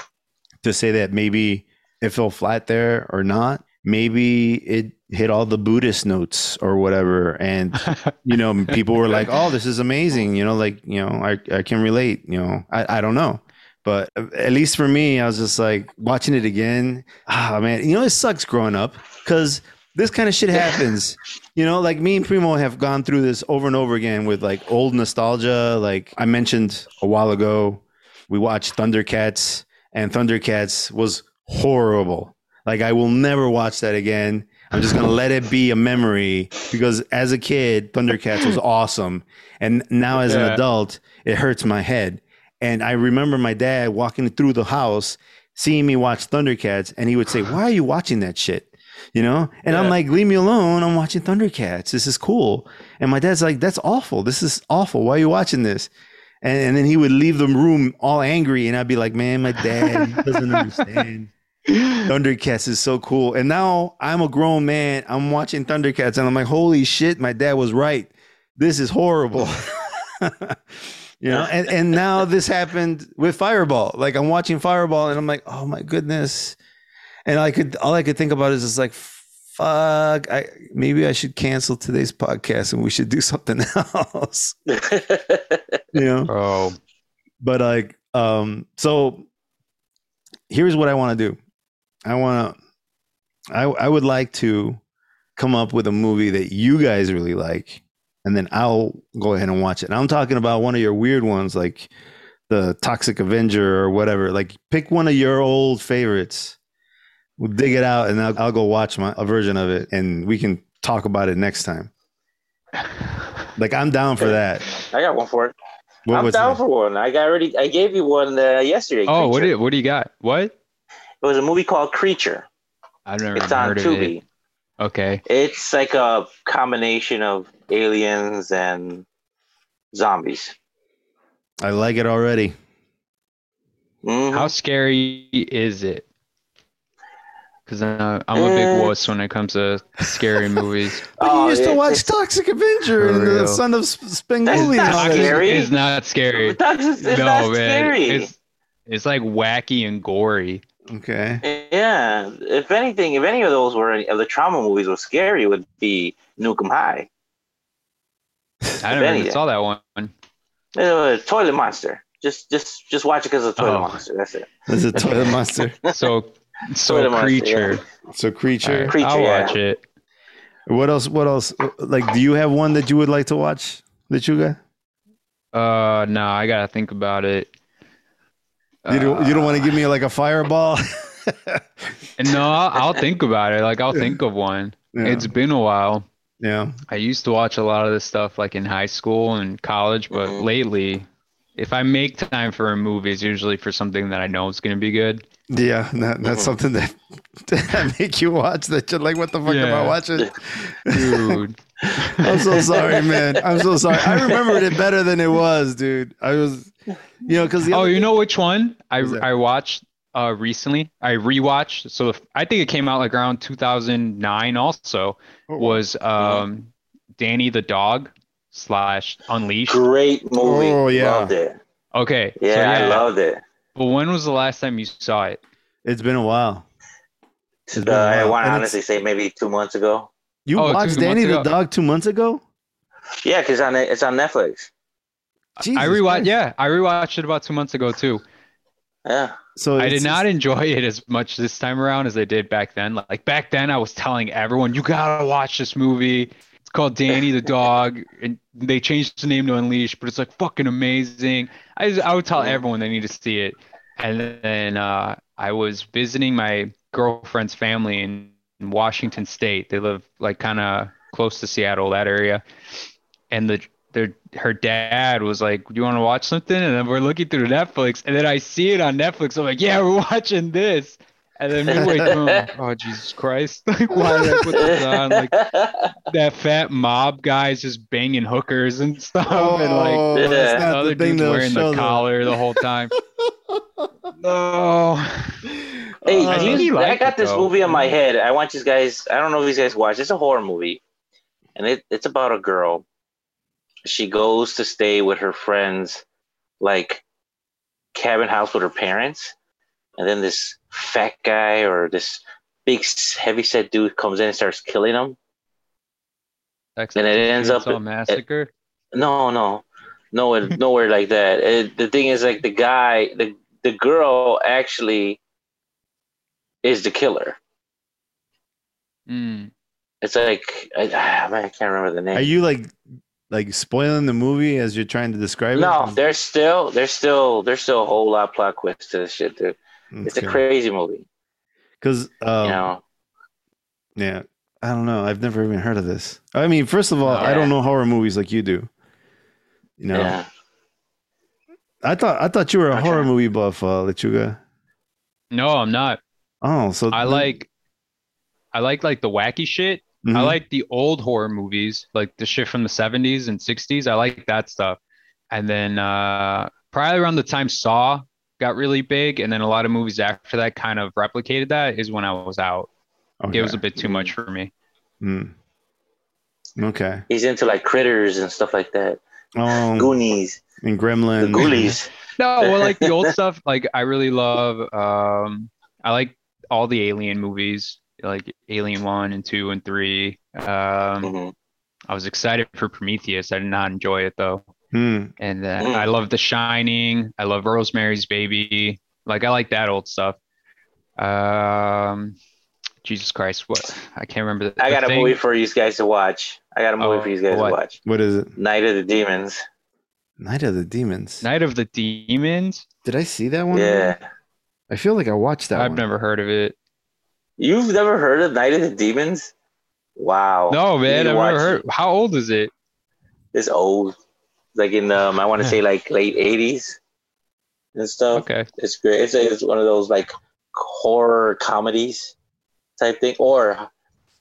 to say that maybe it fell flat there or not. Maybe it hit all the Buddhist notes or whatever, and you know, people were like, "Oh, this is amazing," you know, like you know, I I can relate, you know, I I don't know, but at least for me, I was just like watching it again. Ah, man, you know, it sucks growing up because this kind of shit happens. You know, like me and Primo have gone through this over and over again with like old nostalgia. Like I mentioned a while ago, we watched Thundercats, and Thundercats was horrible. Like I will never watch that again. I'm just gonna let it be a memory because as a kid, Thundercats was awesome, and now as an adult, it hurts my head. And I remember my dad walking through the house, seeing me watch Thundercats, and he would say, "Why are you watching that shit?" You know, and I'm like, "Leave me alone! I'm watching Thundercats. This is cool." And my dad's like, "That's awful. This is awful. Why are you watching this?" And, and then he would leave the room all angry, and I'd be like, "Man, my dad doesn't understand." Thundercats is so cool. And now I'm a grown man. I'm watching Thundercats and I'm like, holy shit, my dad was right. this is horrible. you know, and, and now this happened with Fireball. Like I'm watching Fireball and I'm like, oh my goodness. And I could all I could think about is just like fuck, I maybe I should cancel today's podcast and we should do something else. you know? Oh, But like um so here's what I want to do. I want to I I would like to come up with a movie that you guys really like and then I'll go ahead and watch it. And I'm talking about one of your weird ones like the Toxic Avenger or whatever. Like pick one of your old favorites. We'll dig it out and I'll, I'll go watch my a version of it and we can talk about it next time. Like I'm down for that. I got one for it. What I'm down that? for one. I got already. I gave you one uh, yesterday. oh, what do you, what do you got? What? It was a movie called Creature. I've never It's on heard of Tubi. it. Okay. It's like a combination of aliens and zombies. I like it already. Mhm. How scary is it? Because uh, I'm a big Uh, wuss when it comes to scary movies. But Oh, you used to watch Toxic Avenger and the. Son of Sp- Spenguli. not and scary. It's not scary. It's, it's no, not man. scary. It's, it's like wacky and gory. Okay. Yeah. If anything, if any of those were any of the Troma movies were scary, it would be Nuke 'Em High. I never Benny even saw that one. Uh, Toilet Monster. Just, just, just watch it because of the Toilet Oh. Monster. That's it. There's a toilet monster. So, so Toilet Monster, creature. So creature. Alright, Creature, I'll yeah. watch it. What else? What else? Like, do you have one that you would like to watch? That you got? Uh, no, I gotta think about it. You don't. You don't want to Uh, give me like a fireball. No, I'll, I'll think about it. Like I'll think of one. yeah. It's been a while. yeah. I used to watch a lot of this stuff like in high school and college, but Mhm. lately, if I make time for a movie, it's usually for something that I know is gonna be good. Yeah. That, that's Mhm. something that, that make you watch. That you're like, what the fuck am I watching? Dude. I'm so sorry, man. I'm so sorry. I remembered it better than it was, dude. I was, you know, because Oh, you know which one I I watched uh recently? I rewatched. So if, I think it came out like around 2009. Also was um Danny the dog slash Unleashed. Great movie. Oh, yeah. Loved it. Okay, so Yeah, I loved it. But when was the last time you saw it? it's been a while. It's been Uh, a I while. want to honestly say maybe two months ago. You Oh, two watched Danny the dog two months ago? Yeah, because on it- it's on Netflix. Jesus I rewatched. Christ. Yeah, I rewatched it about two months ago too. Yeah. So I it's- did not enjoy it as much this time around as I did back then. Like back then, I was telling everyone, "You gotta watch this movie. It's called Danny the Dog, and they changed the name to Unleashed, but it's like fucking amazing." I just- I would tell everyone they need to see it. And then uh, I was visiting my girlfriend's family in, in Washington State. They live like kind of close to Seattle, that area. And the their her dad was like, "Do you want to watch something?" And then we're looking through Netflix, and then I see it on Netflix. I'm like, "Yeah, we're watching this." And then midway through, like, oh, "Oh Jesus Christ! Like, why did I put this on?" Like that fat mob guy's just banging hookers and stuff, and like Oh, Yeah. that's the not other the thing dude's wearing show the them. collar the whole time. no. Hey, Uh, you- he I got it, this though. movie on my head. I want you guys. I don't know if you guys watch. It's a horror movie, and it, it's about a girl. She goes to stay with her friends, like cabin house with her parents, and then this fat guy or this big heavy set dude comes in and starts killing them. Texas And it ends up- a Massacre. No, no, nowhere, nowhere like that. It, the thing is, like the guy, the the girl actually is the killer. Mm. It's like I, ah, I can't remember the name. Are you like like spoiling the movie as you're trying to describe no, it? No, there's still there's still there's still a whole lot of plot twists to this shit, dude. It's a crazy movie. because um, you know, yeah, I don't know. I've never even heard of this. I mean, first of all, I don't know horror movies like you do. You know, yeah. I thought I thought you were a Okay. horror movie buff, uh, Lechuga. No, I'm not. Oh, so I like, I like like the wacky shit. I Mhm. like the old horror movies, like the shit from the 70s and 60s. I like that stuff. And then uh, probably around the time Saw got really big, and then a lot of movies after that kind of replicated that is when I was out. Okay. It was a bit too much for me. Mm. Okay. He's into like critters and stuff like that. Oh, Goonies, and the Gremlins. Ghoulies. No, well, like the old stuff. Like I really love. Um, I like all the Alien movies, like Alien One and Two and Three. Um, Mhm. I was excited for Prometheus. I did not enjoy it though. Hmm. And then Mm. I love The Shining. I love Rosemary's Baby. Like I like that old stuff. Um, Jesus Christ, what? I can't remember. The, I the got a thing. movie for you guys to watch. I got a movie Oh, for you guys what? to watch. What is it? Night of the Demons. Night of the Demons. Night of the Demons. Did I see that one? Yeah. I feel like I watched that I've one. never heard of it. You've never heard of Night of the Demons? Wow. No, man, I've to never heard. it. How old is it? It's old. Like in um, I want to say like late eighties and stuff. Okay. It's great. It's, it's one of those like horror comedies type thing. Or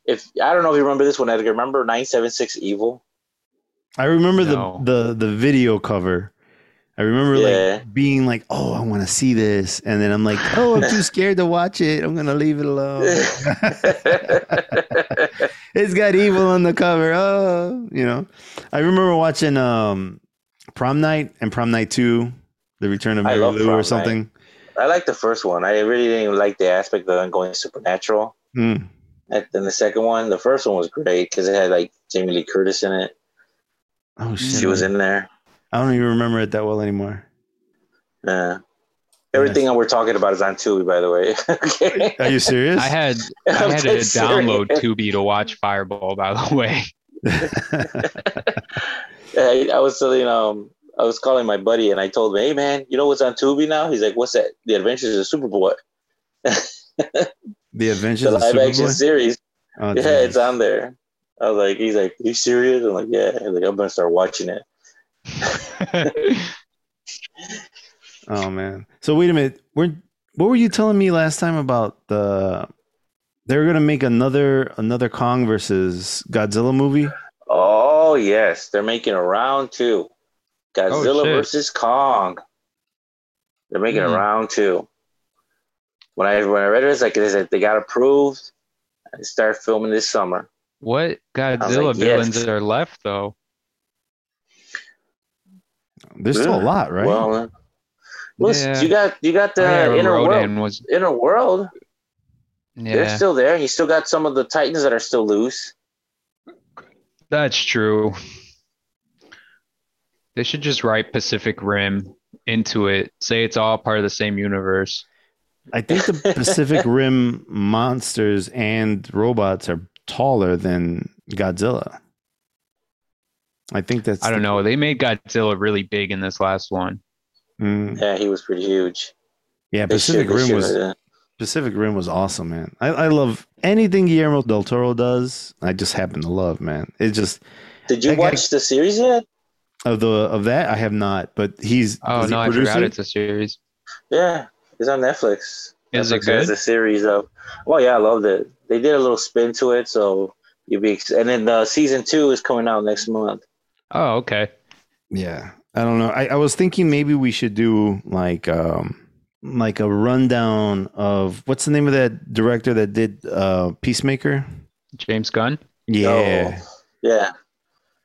if I don't know if you remember this one, Edgar. Remember nine seven six Evil? I remember No. the, the the video cover. I remember Yeah. like being like, "Oh, I want to see this," and then I'm like, "Oh, I'm too scared to watch it. I'm gonna leave it alone." it's got evil on the cover. Oh, you know. I remember watching um, Prom Night and Prom Night Two, The Return of Mary Lou or Night. something. I like the first one. I really didn't like the aspect of them going supernatural. Hmm. And then the second one, the first one was great because it had like Jamie Lee Curtis in it. Oh shit! She was in there. I don't even remember it that well anymore. Yeah. Everything we're talking about is on Tubi, by the way. okay. Are you serious? I had I I'm had to serious. download Tubi to watch Fireball. By the way. I, I was telling um I was calling my buddy and I told him, Hey man, you know what's on Tubi now? He's like, What's that? The Adventures of Superboy. the Adventures The of live action Superboy. series. Oh, yeah, it's on there. I was like, he's like, Are you serious? I'm like, Yeah. He's like, I'm gonna start watching it. Oh man. So wait a minute. We're what were you telling me last time about the they were gonna make another another Kong versus Godzilla movie? Oh yes, they're making a round two. Godzilla Oh, versus Kong. They're making Hmm. a round two. When I when I read it, it's like they said they got approved and start filming this summer. what Godzilla like, villains yes. are left though? There's still a lot, right? Well, uh, well, Yeah. you got you got the Oh, yeah, inner Rodan world. was Inner world, they're still there. You still got some of the Titans that are still loose. That's true. They should just write Pacific Rim into it. Say it's all part of the same universe. I think the Pacific Rim monsters and robots are taller than Godzilla. I think that's I don't the- know. They made Godzilla really big in this last one. Mm, Yeah, he was pretty huge. yeah, They Pacific should- Rim should, was Pacific Rim was awesome, man. I, I love anything Guillermo del Toro does. I just happen to love, man. It just Did you that guy- watch the series yet? of the of that I have not, but he's Oh does he no, I produce forgot it? it's a series. Yeah, it's on Netflix. Is it Netflix has good? a series of. Well, yeah, I loved it. They did a little spin to it, so you'd be. And then the season two is coming out next month. Oh, okay. Yeah, I don't know. I, I was thinking maybe we should do like um like a rundown of what's the name of that director that did uh Peacemaker? James Gunn. Yeah, Oh, yeah.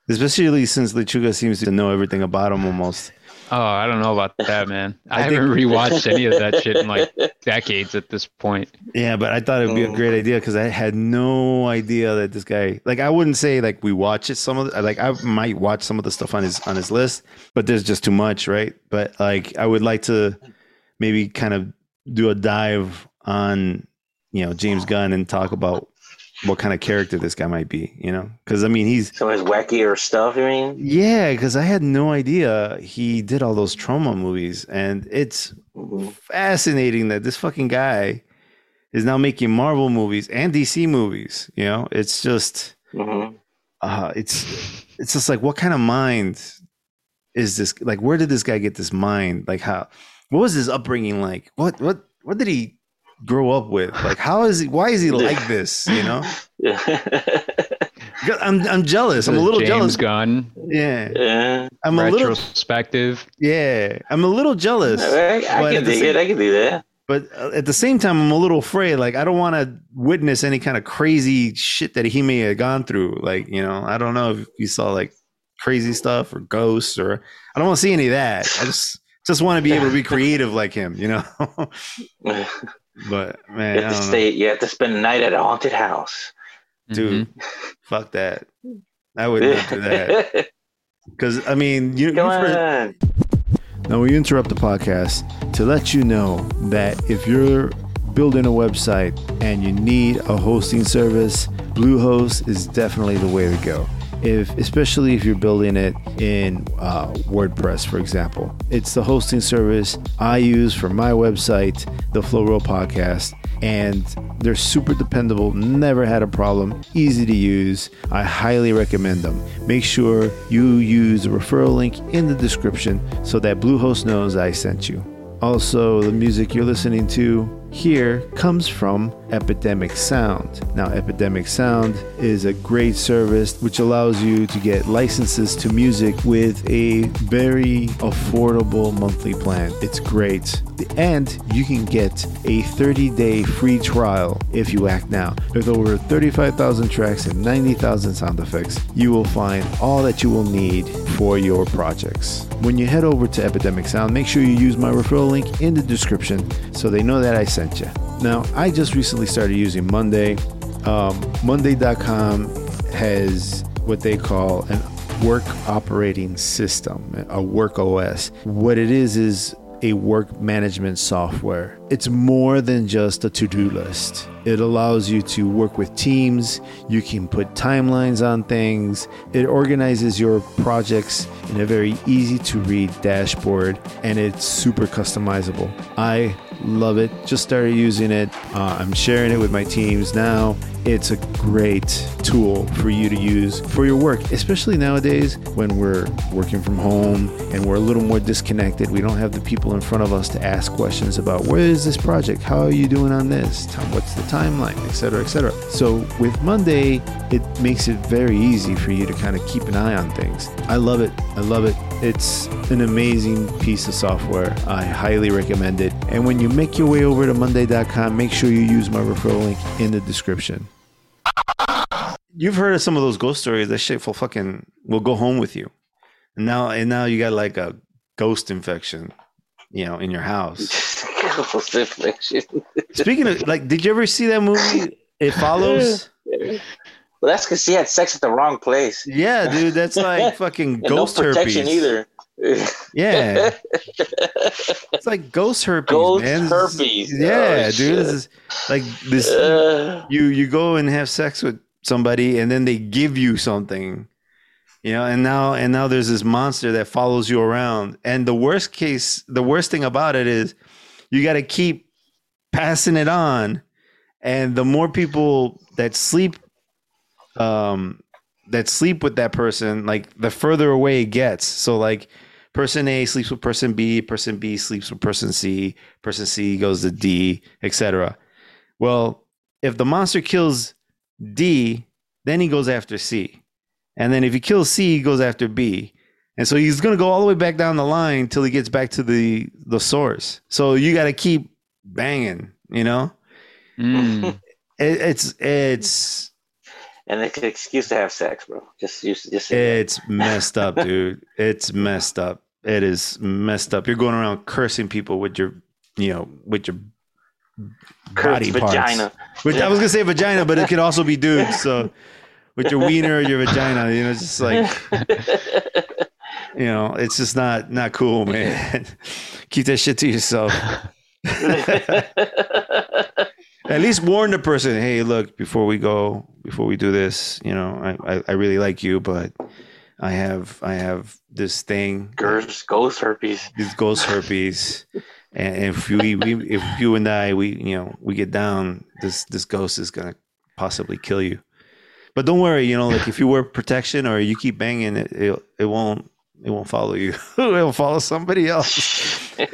especially since Lechuga seems to know everything about him almost. Oh, I don't know about that, man. I, I think- haven't rewatched any of that shit in like decades at this point. Yeah, but I thought it would be a great idea because I had no idea that this guy. Like, I wouldn't say like we watch it. Some of the, like I might watch some of the stuff on his on his list, but there's just too much, right? But like I would like to maybe kind of do a dive on you know James Gunn and talk about what kind of character this guy might be. You know, because I mean he's Some of his wackier stuff. I mean, yeah, because I had no idea he did all those Troma movies, and it's Mhm. fascinating that this fucking guy is now making Marvel movies and DC movies. You know, it's just Mhm. uh it's it's just like what kind of mind is this like where did this guy get this mind? Like how what was his upbringing like? What what what did he grow up with? Like how is he why is he like this? You know? yeah. I'm I'm jealous. I'm a This little James jealous. Gunn Yeah. yeah. I'm a little retrospective. yeah. I'm a little jealous. I, I but can at the dig same- it. I can do that. but uh, at the same time, I'm a little afraid. Like, I don't want to witness any kind of crazy shit that he may have gone through. Like, you know, I don't know if you saw like crazy stuff or ghosts or I don't want to see any of that. I just just want to be able to be creative like him, you know. But man, you have to stay. You have to spend the night at a haunted house, dude. Mm-hmm. Fuck that. I would not do that. Because I mean, you. Come on. Now, we interrupt the podcast to let you know that if you're building a website and you need a hosting service, Bluehost is definitely the way to go if especially if you're building it in uh, WordPress, for example. It's the hosting service I use for my website, the Flow Roll Podcast, and they're super dependable, never had a problem, easy to use. I highly recommend them. Make sure you use the referral link in the description so that Bluehost knows I sent you. Also, the music you're listening to here comes from Epidemic Sound. Now, Epidemic Sound is a great service which allows you to get licenses to music with a very affordable monthly plan. It's great. And you can get a 30 day free trial if you act now. With over 35,000 tracks and 90,000 sound effects, you will find all that you will need for your projects. When you head over to Epidemic Sound, make sure you use my referral link in the description so they know that I sent you. Now, I just recently started using Monday. Um, Monday.com has what they call an work operating system, a work OS. What it is is a work management software. It's more than just a to do list. It allows you to work with teams, you can put timelines on things, it organizes your projects in a very easy to read dashboard, and it's super customizable. I love it. Just started using it. Uh, I'm sharing it with my teams now. It's a great tool for you to use for your work, especially nowadays when we're working from home and we're a little more disconnected. We don't have the people in front of us to ask questions about where is this project? How are you doing on this? What's the timeline, etc., etc. So with Monday, it makes it very easy for you to kind of keep an eye on things. I love it. I love it. It's an amazing piece of software. I highly recommend it. And when you make your way over to Monday.com, make sure you use my referral link in the description. You've heard of some of those ghost stories. That shit will fucking will go home with you. And now and now you got like a ghost infection, you know, in your house. ghost infection. Speaking of like, did you ever see that movie? It follows. Well, that's because she had sex at the wrong place. Yeah, dude, that's like fucking ghost no protection herpes. either. yeah, it's like ghost herpes, ghost man. herpes. Yeah, oh, dude, this is like this. Uh, you you go and have sex with somebody, and then they give you something, you know, and now and now there's this monster that follows you around. And the worst case, the worst thing about it is, you got to keep passing it on, and the more people that sleep um that sleep with that person, like the further away it gets. So like person A sleeps with person B, person B sleeps with person C, person C goes to D, etc. Well, if the monster kills D, then he goes after C. And then if he kills C, he goes after B. And so he's going to go all the way back down the line till he gets back to the the source. So you got to keep banging, you know? Mm. It, it's it's and it's an excuse to have sex, bro. Just just, just it's messed up, dude. It's messed up. It is messed up. You're going around cursing people with your, you know, with your body parts. vagina. Which I was gonna say vagina, but it could also be dudes. So with your wiener or your vagina, you know, it's just like, you know, it's just not not cool, man. Keep that shit to yourself at least warn the person hey look before we go before we do this you know i i, I really like you but i have i have this thing. Ghost ghost herpes. This ghost herpes. And if we, we if you and i we you know we get down this this ghost is gonna possibly kill you. But don't worry you know like if you wear protection or you keep banging it it, it won't it won't follow you. It'll follow somebody else.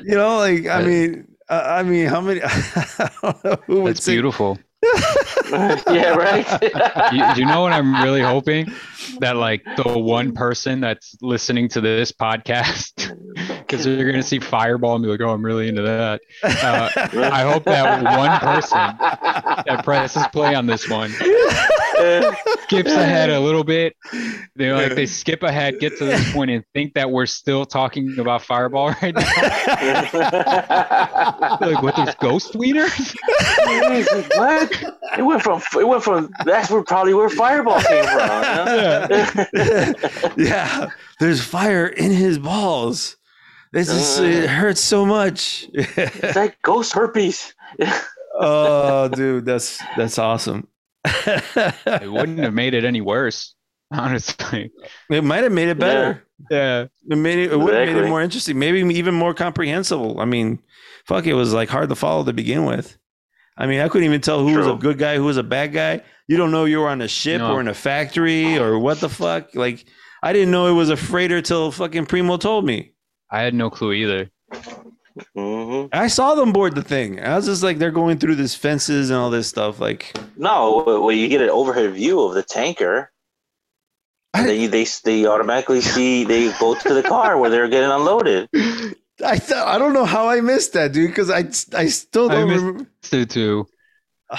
You know like i mean uh, I mean, how many? who would That's say, beautiful. yeah, right. you, you, know what I'm really hoping that like the one person that's listening to this podcast because they're gonna see Fireball and be like, "Oh, I'm really into that." Uh, I hope that one person that presses play on this one skips ahead a little bit. They like they skip ahead, get to this point, and think that we're still talking about Fireball right now. like, what? There's ghost wieners? what? It went from it went from that's where probably where Fireball came from. yeah. yeah, there's fire in his balls. This is it uh. hurts so much. it's like ghost herpes. oh, dude, that's that's awesome. it wouldn't have made it any worse, honestly. It might have made it better. Yeah, it made it, it would have made it more interesting. Maybe even more comprehensible. I mean, fuck, it was like hard to follow to begin with. I mean, I couldn't even tell who was a good guy, who was a bad guy. You don't know you were on a ship No. or in a factory or what the fuck. Like, I didn't know it was a freighter till fucking Primo told me. I had no clue either. hmm I saw them board the thing. I was just like, they're going through this fences and all this stuff. Like, No, well, you get an overhead view of the tanker. I- And then you, they they automatically see they go to the car where they're getting unloaded. I th- I don't know how I missed that, dude, because I I still don't missed- remember. Stu too.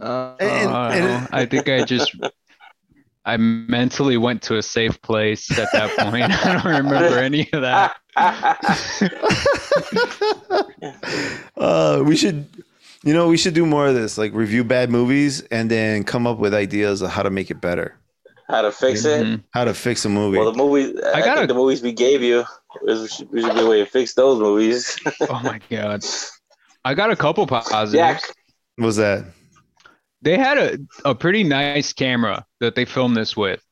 Uh, And- I, and- don't know. I think I just I mentally went to a safe place at that point. I don't remember any of that. uh, we should, you know, we should do more of this, like review bad movies and then come up with ideas of how to make it better, How to fix it? Mhm. how to fix a movie. Well, the movie. I, gotta- think the movies we gave you is should, should be a way to fix those movies. Oh my god. I got a couple positives. yeah, What was that? They had a, a pretty nice camera that they filmed this with.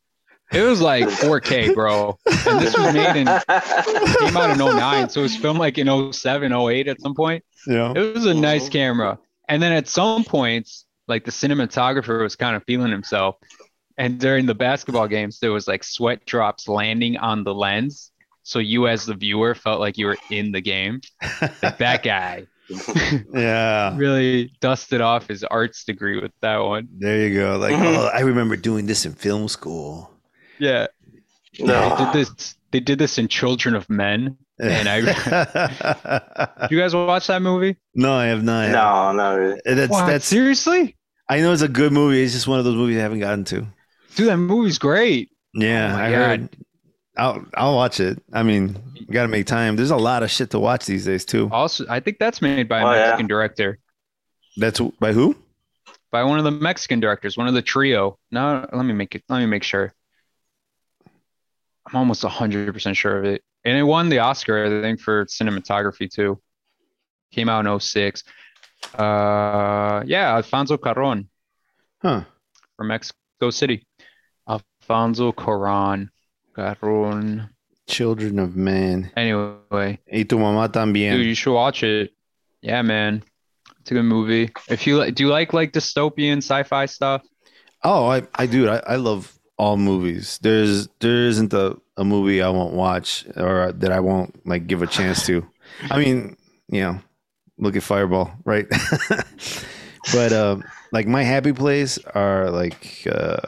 It was like 4K, bro. And this was made in came out in 09, so it was filmed like in 07, 08 at some point. Yeah. It was a nice camera. And then at some points, like the cinematographer was kind of feeling himself. And during the basketball games, there was like sweat drops landing on the lens. So you as the viewer felt like you were in the game. Like that guy yeah. really dusted off his arts degree with that one. There you go. Like, oh, I remember doing this in film school. Yeah. They did this they did this in Children of Men. And I you guys watch that movie? no, I have not. No, not really. That's What? that's. seriously? I know it's a good movie. It's just one of those movies I haven't gotten to. Dude, that movie's great. Yeah, Oh I God. heard. I'll I'll watch it. I mean, you got to make time. There's a lot of shit to watch these days too. Also, I think that's made by a Oh, yeah. Mexican director. That's by who? by one of the Mexican directors, one of the trio. No, let me make it. Let me make sure. I'm almost hundred percent sure of it, and it won the Oscar, I think, for cinematography too. Came out in 06. Uh, yeah, Alfonso Cuarón Huh. from Mexico City. Alfonso Cuarón, Cuarón. Children of Man. Y Anyway, tu mamá también. dude, you should watch it. Yeah, man, it's a good movie. If you like, do you like like dystopian sci-fi stuff? Oh, I, I do. I, I love all movies. There's there isn't a, a movie I won't watch or that I won't like give a chance to. I mean, you know, look at Fireball, right? but um, like my happy place are like uh,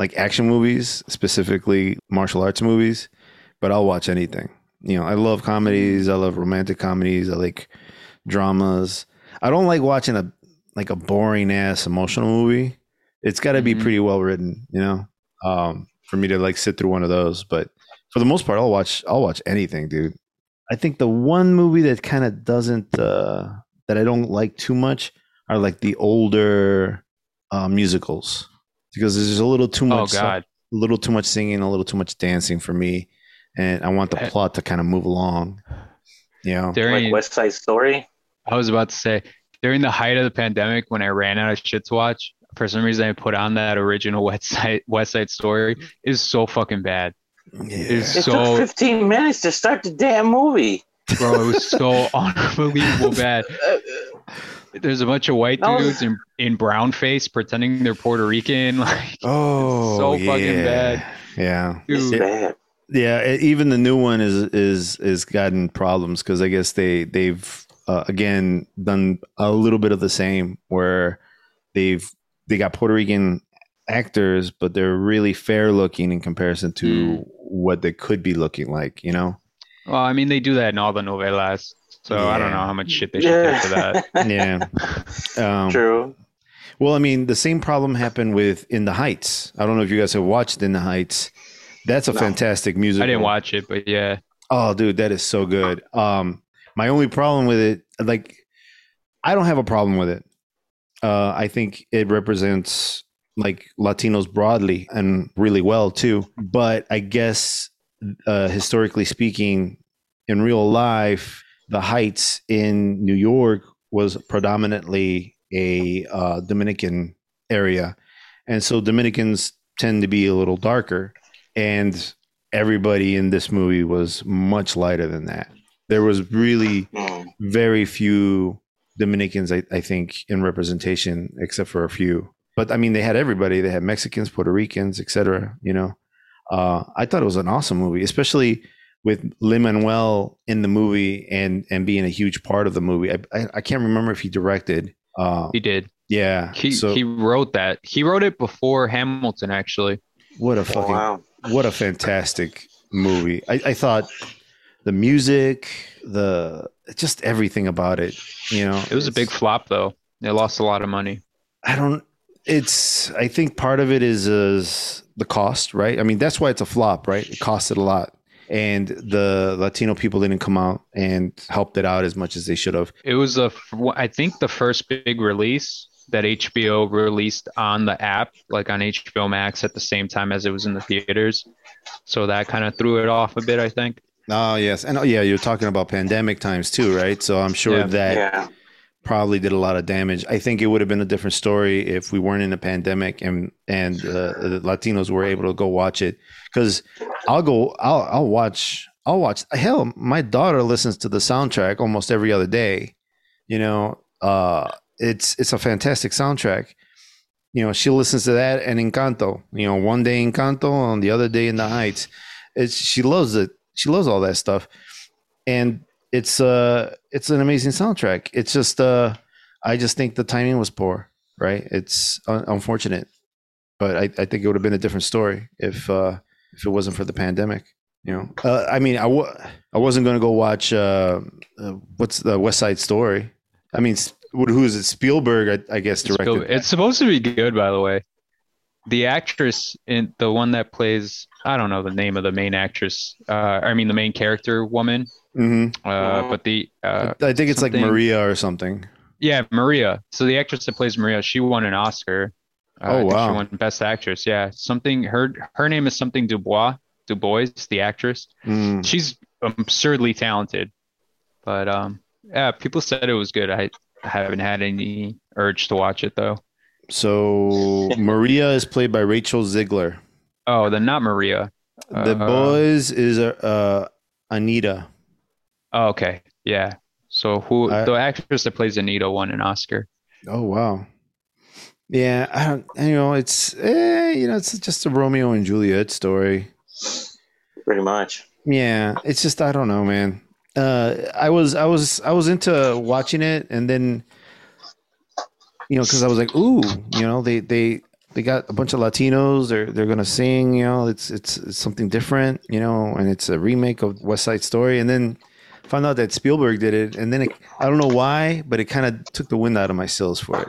like action movies, specifically martial arts movies. But I'll watch anything. You know, I love comedies. I love romantic comedies. I like dramas. I don't like watching a like a boring ass emotional movie it's got to be Mhm. pretty well written, you know, um, for me to like sit through one of those. But for the most part, I'll watch. I'll watch anything, dude. I think the one movie that kind of doesn't uh, that I don't like too much are like the older uh, musicals because there's a little too much. Oh much, God, a little too much singing, a little too much dancing for me, and I want the Eh. plot to kind of move along. You know, during Like West Side Story. I was about to say during the height of the pandemic when I ran out of shit to watch, for some reason I put on that original West Side West Side Story. It's so fucking bad, yeah. It's- It So- took 15 minutes to start the damn movie. bro. It was so unbelievable bad. There's a bunch of white That dudes in in brown face pretending they're Puerto Rican. Like, oh, so fucking bad. Yeah, It's bad. Yeah, e- even the new one is is is gotten problems because I guess they they've uh, again done a little bit of the same where they've they got Puerto Rican actors, but they're really fair looking in comparison to Mm. what they could be looking like. You know, Well, I mean, they do that in all the novelas, so I don't know how much shit they should get for that. yeah. Um, True. Well, I mean, the same problem happened with In the Heights. I don't know if you guys have watched In the Heights. That's a No. fantastic musical. I didn't watch it, but yeah, Oh, dude, that is so good. Um, my only problem with it, like, I don't have a problem with it. Uh, I think it represents like Latinos broadly and really well too. But I guess uh, historically speaking, in real life, the Heights in New York was predominantly a uh, Dominican area, and so Dominicans tend to be a little darker, and everybody in this movie was much lighter than that. There was really very few Dominicans, I, I think, in representation, except for a few. But I mean, they had everybody. They had Mexicans, Puerto Ricans, etc. You know, uh, I thought it was an awesome movie, especially with Lin Manuel in the movie and and being a huge part of the movie. I I, I can't remember if he directed. Uh, he did. yeah. He so he wrote that. He wrote it before Hamilton, actually. what a fucking wow. what a fantastic movie. I, I thought the music, the just everything about it. You know, It was a big flop, though. They lost a lot of money. I don't. It's. I think part of it is is the cost, right? I mean, that's why it's a flop, right? It costed a lot, and the Latino people didn't come out and helped it out as much as they should have. It was a, I think the first big release that HBO released on the app, like on HBO Max, at the same time as it was in the theaters. So that kind of threw it off a bit, I think. Oh yes, and oh yeah, you're talking about pandemic times too, right? So I'm sure Yeah. that Yeah. Probably did a lot of damage. I think it would have been a different story if we weren't in a pandemic and and uh, the Latinos were able to go watch it. Because I'll go, I'll I'll watch, I'll watch. Hell, my daughter listens to the soundtrack almost every other day. You know, uh, it's it's a fantastic soundtrack. You know, she listens to that and Encanto. You know, one day Encanto, on the other day in the Heights. It's she loves it. She loves all that stuff, and it's uh it's an amazing soundtrack. It's just uh I just think the timing was poor, right? It's un- unfortunate, but I, I think it would have been a different story if uh if it wasn't for the pandemic. You know, uh, I mean, I w- I wasn't going to go watch uh, uh, what's the West Side Story. I mean, who is it? Spielberg, I, I guess, directed. It's supposed to be good, by the way. The actress in the one that plays, I don't know the name of the main actress. Uh, I mean the main character woman. Mhm. Uh, but the uh, I think it's like Maria or something. yeah, Maria. So the actress that plays Maria, she won an Oscar. Uh, Oh, wow. She won Best Actress. Yeah, something. Her her name is something DeBose. DeBose, the actress. Mm. She's absurdly talented. But um, yeah, people said it was good. I haven't had any urge to watch it though. So Maria is played by Rachel Zegler. Oh, then not Maria. The Uh, boys is uh, uh, Anita. Oh, okay. Yeah. So who I- the actress that plays Anita won an Oscar. Oh wow. Yeah, I don't. You know, it's eh, you know, it's just a Romeo and Juliet story. Pretty much. Yeah, it's just I don't know, man. Uh, I was I was I was into watching it, and then you know, because I was like, ooh, you know, they they they got a bunch of Latinos. They're they're gonna sing. You know, it's it's, it's something different. You know, and it's a remake of West Side Story, and then found out that Spielberg did it, and then it, I don't know why, but it kind of took the wind out of my sails for it.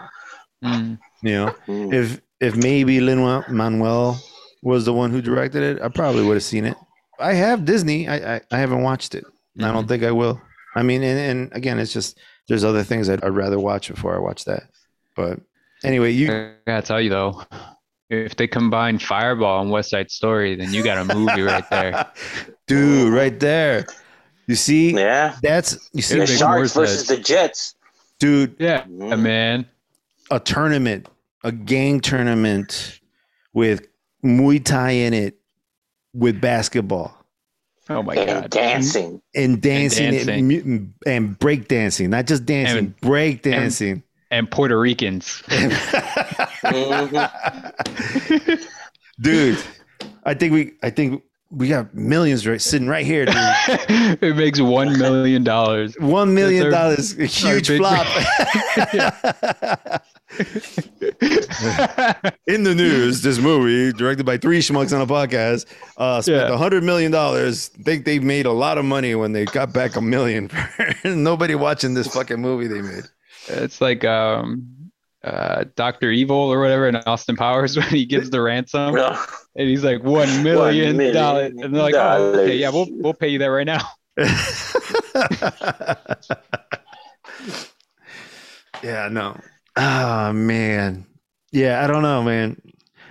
Mm. You know, Mm. if if maybe Lin Manuel was the one who directed it, I probably would have seen it. I have Disney. I I, I haven't watched it. I don't think I will. I mean, and, and again, it's just there's other things I'd, I'd rather watch before I watch that. But anyway, you I gotta tell you though, if they combine Fireball and West Side Story, then you got a movie right there. dude, right there. You see, Yeah. that's you see, The Sharks words versus the Jets. dude, Yeah, Mm. man. a tournament, a gang tournament with Muay Thai in it, with basketball. Oh my and god. dancing. and dancing and, dancing. mu- and break dancing, not just dancing, And- break dancing. And Puerto Ricans. Dude, I think we, I think we got millions right sitting right here, dude. it makes one million dollars. One million dollars, a huge flop. In the news, this movie, directed by three schmucks on a podcast, uh, spent Yeah. a hundred million dollars. Think they made a lot of money when they got back a million. Nobody watching this fucking movie they made. It's like um uh Doctor Evil or whatever in Austin Powers when he gives the ransom No. and he's like one million million dollars and they're like, oh, okay, yeah, we'll we'll pay you that right now. yeah, no. Oh man. Yeah, I don't know, man.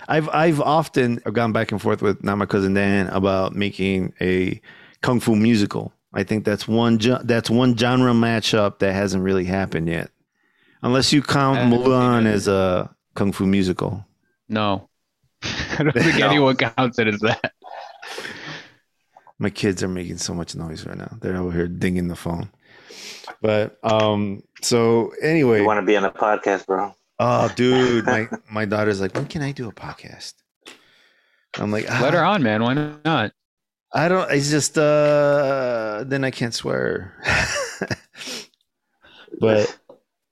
I've I've often gone back and forth with not my cousin Dan about making a kung fu musical. I think that's one that's one genre matchup that hasn't really happened yet, unless you count I don't think Mulan as a kung fu musical. No. I don't think No. anyone counts it as that. My kids are making so much noise right now. They're over here dinging the phone. But um, so anyway, You want to be on a podcast, bro? oh, dude, my my daughter's like, when can I do a podcast? I'm like, Let her "Ah, on, man. Why not? I don't. It's just uh, then I can't swear. but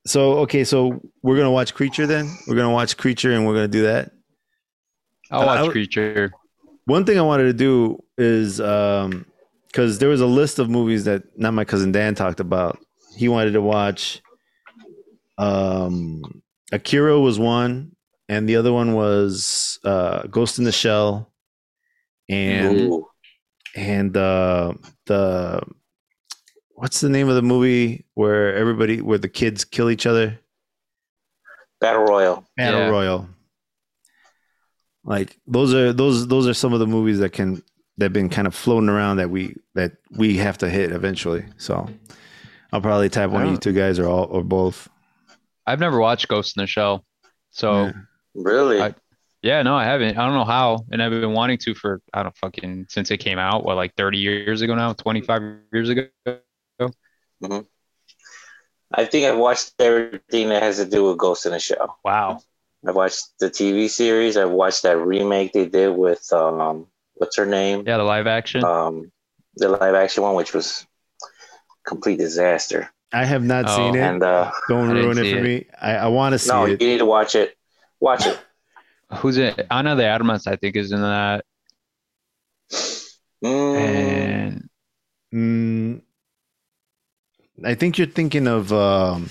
so okay, so we're gonna watch Creature then. We're gonna watch Creature, and we're gonna do that. I'll watch I Creature. One thing I wanted to do is um because there was a list of movies that not my cousin Dan talked about. He wanted to watch um Akira was one, and the other one was uh Ghost in the Shell and Ooh. and uh the what's the name of the movie where everybody where the kids kill each other? Battle Royal. Battle Yeah. Royal. Like those are those those are some of the movies that can that have been kind of floating around that we that we have to hit eventually. So I'll probably type one of you two guys or all or both. I've never watched Ghost in the Shell. So Yeah. Really? I- yeah, no, I haven't. I don't know how. And I've been wanting to for I don't fucking since it came out, what, like 30 years ago now, 25 years ago. I think I've watched everything that has to do with Ghost in the Shell. Wow. I've watched the TV series. I've watched that remake they did with um, what's her name? Yeah, the live action. Um, the live action one, which was complete disaster. I have not Oh, seen it. And uh, Don't ruin it for it. me. I, I want to see it. no, you need to watch it. Watch it. Who's it? Ana de Armas, I think, is in that. Mm, And Mm, I think you're thinking of um,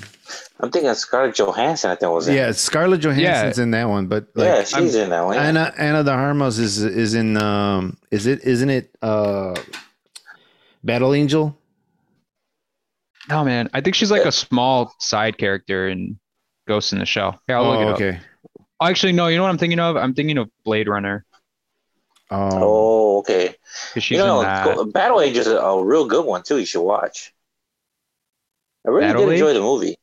I'm thinking of Scarlett Johansson. I think was in. yeah, Scarlett Johansson's in that one, but like, yeah, she's in that one. yeah. Anna Ana de Armas is is in um is it isn't it uh Battle Angel? no, man, I think she's like a small side character in Ghost in the Shell. Here, I'll look it oh, up. okay. Actually, no, you know what I'm thinking of? I'm thinking of Blade Runner Um, Oh, okay. she's you know, in that. Go- Battle Age is a, a real good one too. You should watch. I really Battle did Age? enjoy the movie.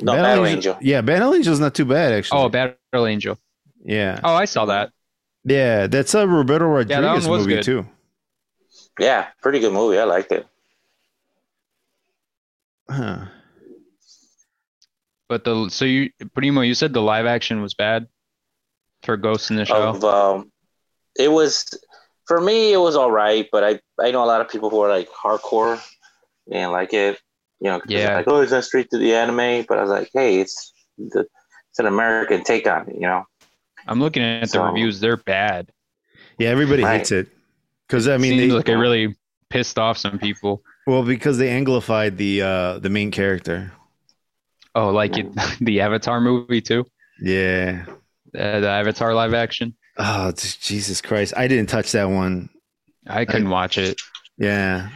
No, Battle, Angel. Yeah, Battle Angel Angel's not too bad actually. Oh, Battle Angel. yeah, Oh, I saw that. yeah. That's a Roberto Rodriguez was movie good. too. Yeah, pretty good movie. I liked it. Huh. But the so you Primo, you said the live action was bad for Ghost in the Shell. Of um, it was for me. It was all right, but I I know a lot of people who are like hardcore and like it. You know, 'cause they're Yeah. Like, oh, is that straight to the anime? But I was like, hey, it's the it's an American take on it. You know. I'm looking at the reviews; they're bad. Yeah, everybody Right. hates it because I mean, Seems they, like it really pissed off some people. well, because they anglified the uh the main character. Oh, like it, the Avatar movie too, Yeah. uh, the Avatar live action. Oh Jesus Christ! I didn't touch that one. I couldn't watch it. Yeah.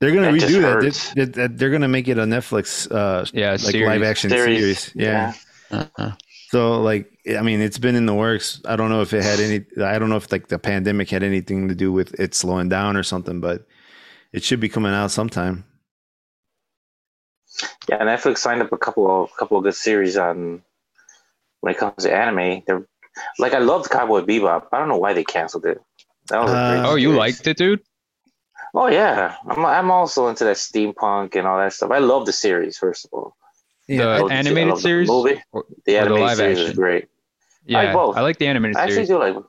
They're gonna That redo that. hurts. They- they- They're gonna make it a Netflix uh Yeah, like series. live action series. Yeah. Uh-uh. So like I mean it's been in the works. I don't know if it had any I don't know if like the pandemic had anything to do with it slowing down or something, but it should be coming out sometime. Yeah, Netflix signed up a couple of couple of good series on when it comes to anime. They're like I loved Cowboy Bebop. I don't know why they canceled it. That was a Uh, great Oh, you liked it, dude? Oh yeah, I'm I'm also into that steampunk and all that stuff. I love the series first of all. I The animated the series? movie, Or- the or the animated live series is great. Yeah, I like both. I like the animated series. I actually do like.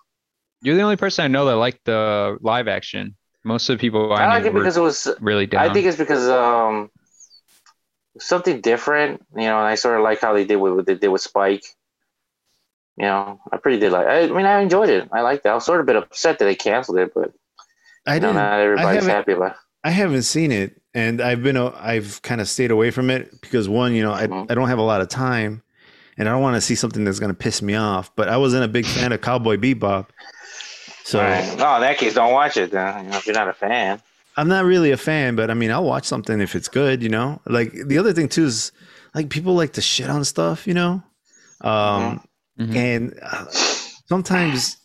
You're the only person I know that liked the live action. Most of the people I, I like it because it was. really down. I think it's because um something different. You know, and I sort of like how they did with what they did with Spike. You know, I pretty did like. I, mean, I enjoyed it. I liked it. I was sort of a bit upset that they canceled it, but I you know, didn't. not everybody's haven't- happy about. I haven't seen it, and I've been I've kind of stayed away from it because one, you know, I, Mhm. I don't have a lot of time, and I don't want to see something that's going to piss me off. But I wasn't a big fan of Cowboy Bebop, so All right. No, in that case, don't watch it. Then you know, if you're not a fan. I'm not really a fan. But I mean, I'll watch something if it's good. You know, like the other thing too is like people like to shit on stuff. You know, um, Mhm. and uh, sometimes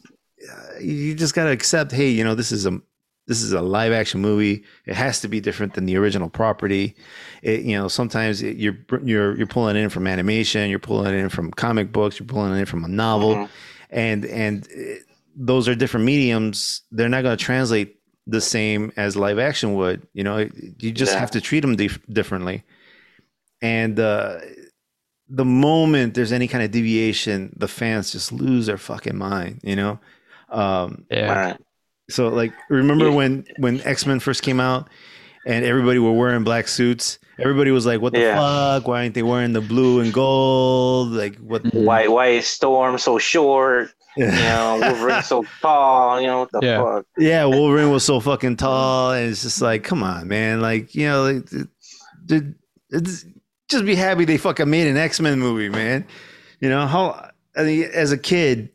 uh, you just gotta accept hey you know this is a this is a live action movie. It has to be different than the original property. It, you know sometimes it, you're you're you're pulling in from animation you're pulling in from comic books you're pulling in from a novel. Mhm. and and uh, those are different mediums. They're not going to translate the same as live action would you know? You just Yeah. have to treat them dif- differently. And uh the moment there's any kind of deviation the fans just lose their fucking mind you know? Um yeah. All right. so like remember Yeah. when when x-men first came out and everybody were wearing black suits everybody was like what the Yeah. fuck why aren't they wearing the blue and gold like what. Why? Why is Storm so short? You know, Wolverine so tall. You know what the Yeah. fuck? yeah wolverine was so fucking tall and it's just like come on man like you know like, it- it- it's, just be happy they fucking made an x-men movie man you know how i mean as a kid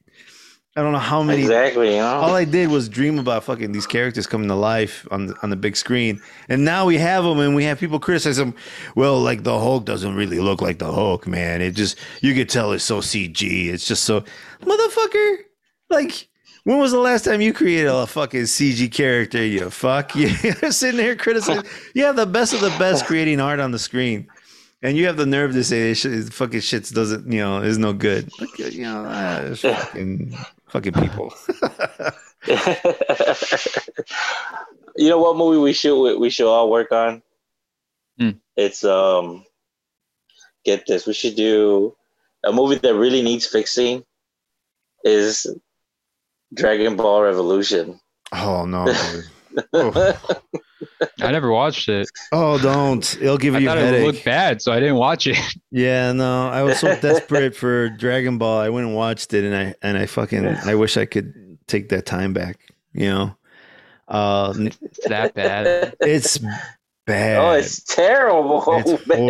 i don't know how many Exactly. You know. all I did was dream about fucking these characters coming to life on the on the big screen, and now we have them, and we have people criticize them. Well, like the Hulk doesn't really look like the Hulk, man. It just you could tell it's so CG. It's just so motherfucker. Like, when was the last time you created a fucking CG character? You fuck. You're sitting there criticizing. You have the best of the best creating art on the screen. And you have the nerve to say this shit, fucking shit doesn't, you know, is no good. Like, you know, ah, it's fucking, fucking people. you know what movie we should we should all work on? Hmm. It's um. Get this. We should do a movie that really needs fixing. Is Dragon Ball Revolution. Oh no! Oh. I never watched it. Oh, don't! It'll give I you a thought it headache. looked bad, so I didn't watch it. Yeah, no, I was so desperate for Dragon Ball, I went and watched it, and I and I fucking I wish I could take that time back. You know, uh, It's that bad. it's bad. Oh, it's terrible, It's horrible.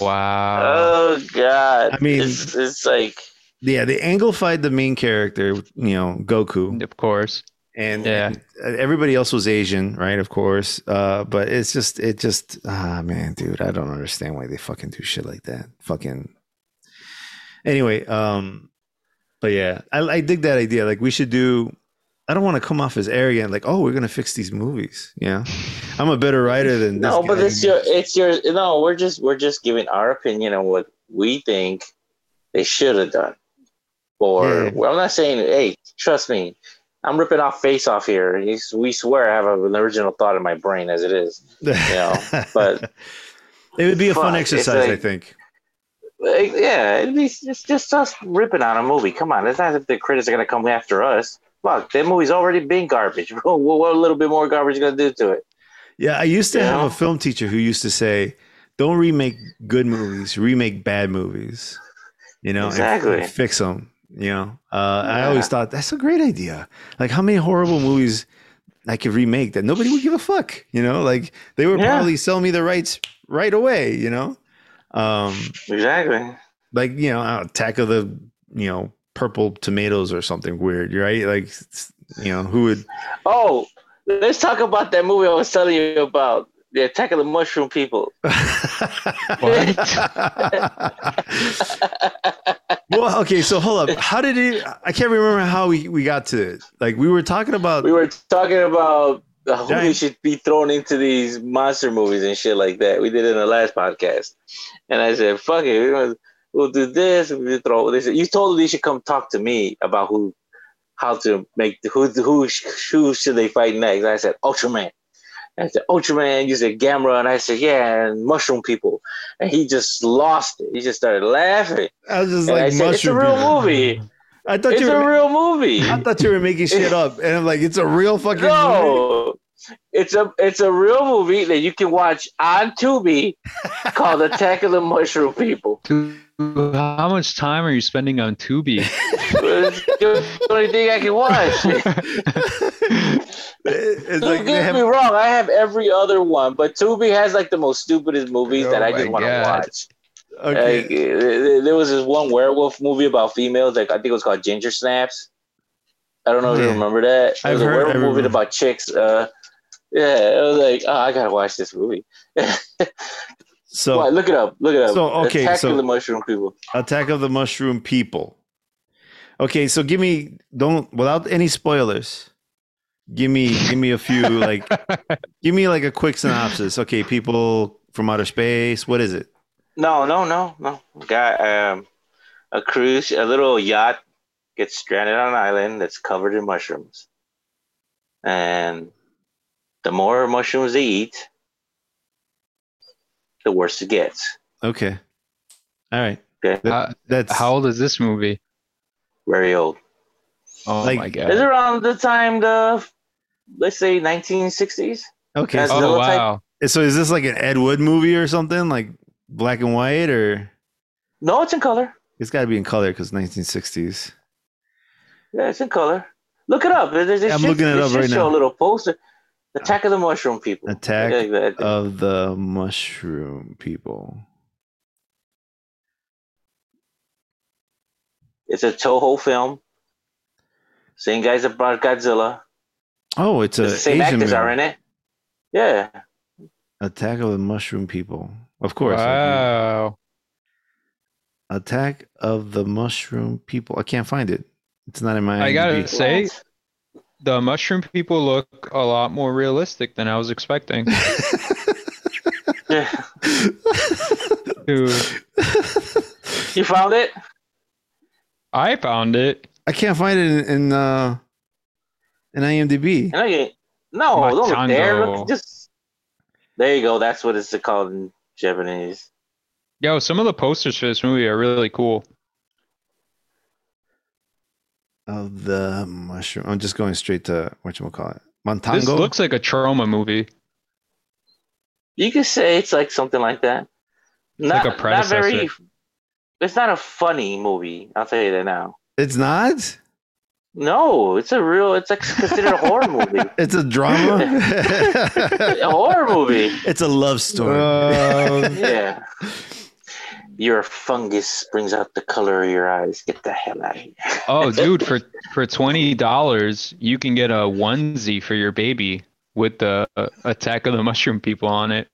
Oh wow. Oh God! I mean- it's, it's like yeah, they anglified the main character, you know, Goku, Of course. And, Yeah. and everybody else was Asian, right? Of course, uh, but it's just, it just, ah, man, dude, I don't understand why they fucking do shit like that. Fucking. Anyway, um, but yeah, I, I dig that idea. Like we should do. I don't want to come off as arrogant, like, oh, we're gonna fix these movies. Yeah, I'm a better writer than this no, but guy. it's your it's your no. We're just we're just giving our opinion on what we think they should have done. Or Yeah. well, I'm not saying, hey, trust me, I'm ripping off face off here. You- We swear I have an original thought in my brain as it is. know, but- it would be a fun exercise, I think. Like, yeah, it'd be it's just us ripping on a movie. Come on, it's not that the critics are gonna come after us. Fuck, that movie's already been garbage. what, what a little bit more garbage you gonna do to it? Yeah, I used to You have know? a film teacher who used to say, "Don't remake good movies, remake bad movies." You know, and- Exactly. and fix them. You know, uh, I always thought that's a great idea. Like, how many horrible movies I could remake that nobody would give a fuck? You know, like they would Yeah. probably sell me the rights right away. You know, um, Exactly. like you know, uh, Attack of the you know purple tomatoes or something weird, right? Like, you know, who would? Oh, let's talk about that movie I was telling you about, the Attack of the Mushroom People. well, okay, so hold up. How did it? I can't remember how we, we got to it. Like we were talking about. we were talking about who should be thrown into these monster movies and shit like that. We did it in the last podcast, and I said, "Fuck it, we're gonna, we'll do this." We throw. Said, "You told them they should come talk to me about who, how to make who who who should they fight next." I said, "Ultraman." I said, Ultraman, you said Gamera, and I said, yeah, and Mushroom People. And he just lost it. He just started laughing. I was just And I like said, it's a real people. movie. I thought It's you a real movie. I thought you were making shit up, and I'm like, it's a real fucking movie. No, it's a it's a real movie that you can watch on Tubi called Attack of the Mushroom People. How much time are you spending on Tubi? It's the only thing I can watch. It's Don't like get have, me wrong, I have every other one, but Tubi has like the most stupidest movies Oh that I just want to watch. okay. Like, uh, there was this one werewolf movie about females, like I think it was called Ginger Snaps. I don't know if you remember that. It I've was a heard- werewolf movie about chicks. Uh, yeah, it was like, oh, I gotta watch this movie. So What? Look it up. Look it up. So, okay, Attack so- of the Mushroom People. Attack of the Mushroom People. Okay, so give me don't without any spoilers. Give me give me a few like give me like a quick synopsis. Okay, people from outer space. What is it? No, no, no, no. Got um, a cruise, a little yacht gets stranded on an island that's covered in mushrooms, and the more mushrooms they eat, the worse it gets. Okay. All right. Okay, That- How, that's how old is this movie? very old. Oh Like- my god! It's god! around the time the, let's say, 1960s. okay. That's So, the- Oh type- wow! so is this like an Ed Wood movie or something like black and white or No, it's in color. it's got to be in color because 1960s. Yeah, it's in color. Look it up. There- there- there I'm should- looking it up should right show now. A little poster. Attack of the Mushroom People. Attack of the Mushroom People. It's a Toho film. Same guys that brought Godzilla. Oh, it's a the same Asian actors movie. are in it. Yeah. Attack of the Mushroom People. Of course. Wow! Attack of the Mushroom People. I can't find it. It's not in my. I gotta IMDb. say, the mushroom people look a lot more realistic than I was expecting. Yeah. Dude, You found it? I found it. I can't find it in in, uh, in IMDb. No, you, no don't look there. Look, just there you go. That's what it's called in Japanese. Yo, some of the posters for this movie are really cool. Of the mushroom. I'm just going straight to what you call it. This Montango. looks like a Troma movie. You could say it's like something like that. Not, like a not very. It's not a funny movie. I'll tell you that now. it's not. No, it's a real. It's like considered a horror movie. It's a drama. A horror movie. it's a love story. Um, Yeah. Your fungus brings out the color of your eyes. Get the hell out of here. Oh, dude, for for twenty dollars, you can get a onesie for your baby with the uh, Attack of the Mushroom People on it.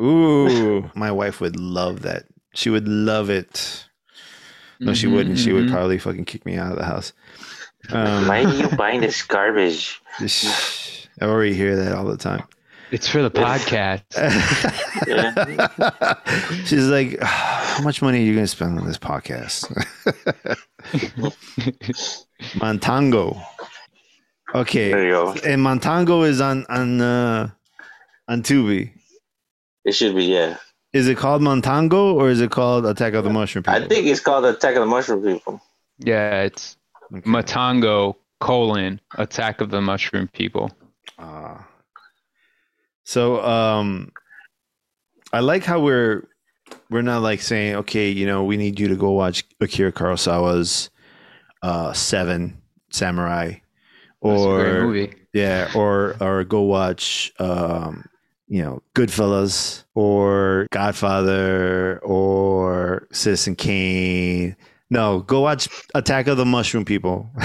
Ooh, my wife would love that. She would love it. No, she wouldn't. She would Mhm. probably fucking kick me out of the house. Um, Why are you buying this garbage? I already hear that all the time. It's for the podcast. She's like, "How much money are you going to spend on this podcast?" Montango. Okay, There you go. and Montango is on on uh, on Tubi. It should be, yeah. Is it called Montango or is it called Attack of the Mushroom People? I think it's called Attack of the Mushroom People. Yeah, it's Okay. Matango colon Attack of the Mushroom People. Ah. So um I like how we're we're not like saying, okay, you know, we need you to go watch Akira Kurosawa's uh Seven Samurai That's a great or movie. yeah, or or go watch um you know, Goodfellas or Godfather or Citizen Kane. No, go watch Attack of the Mushroom People.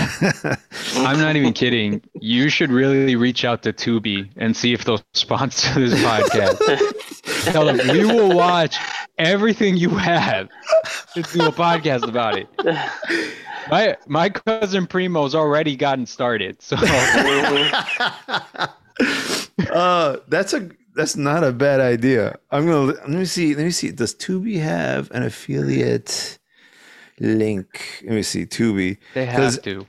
I'm not even kidding. You should really reach out to Tubi and see if they'll sponsor this podcast. Tell them we will watch everything you have to do a podcast about it. My my cousin Primo's already gotten started, so uh, that's a that's not a bad idea. I'm gonna let me see. Let me see. Does Tubi have an affiliate link? Let me see. Tubi, they 'Cause- have to.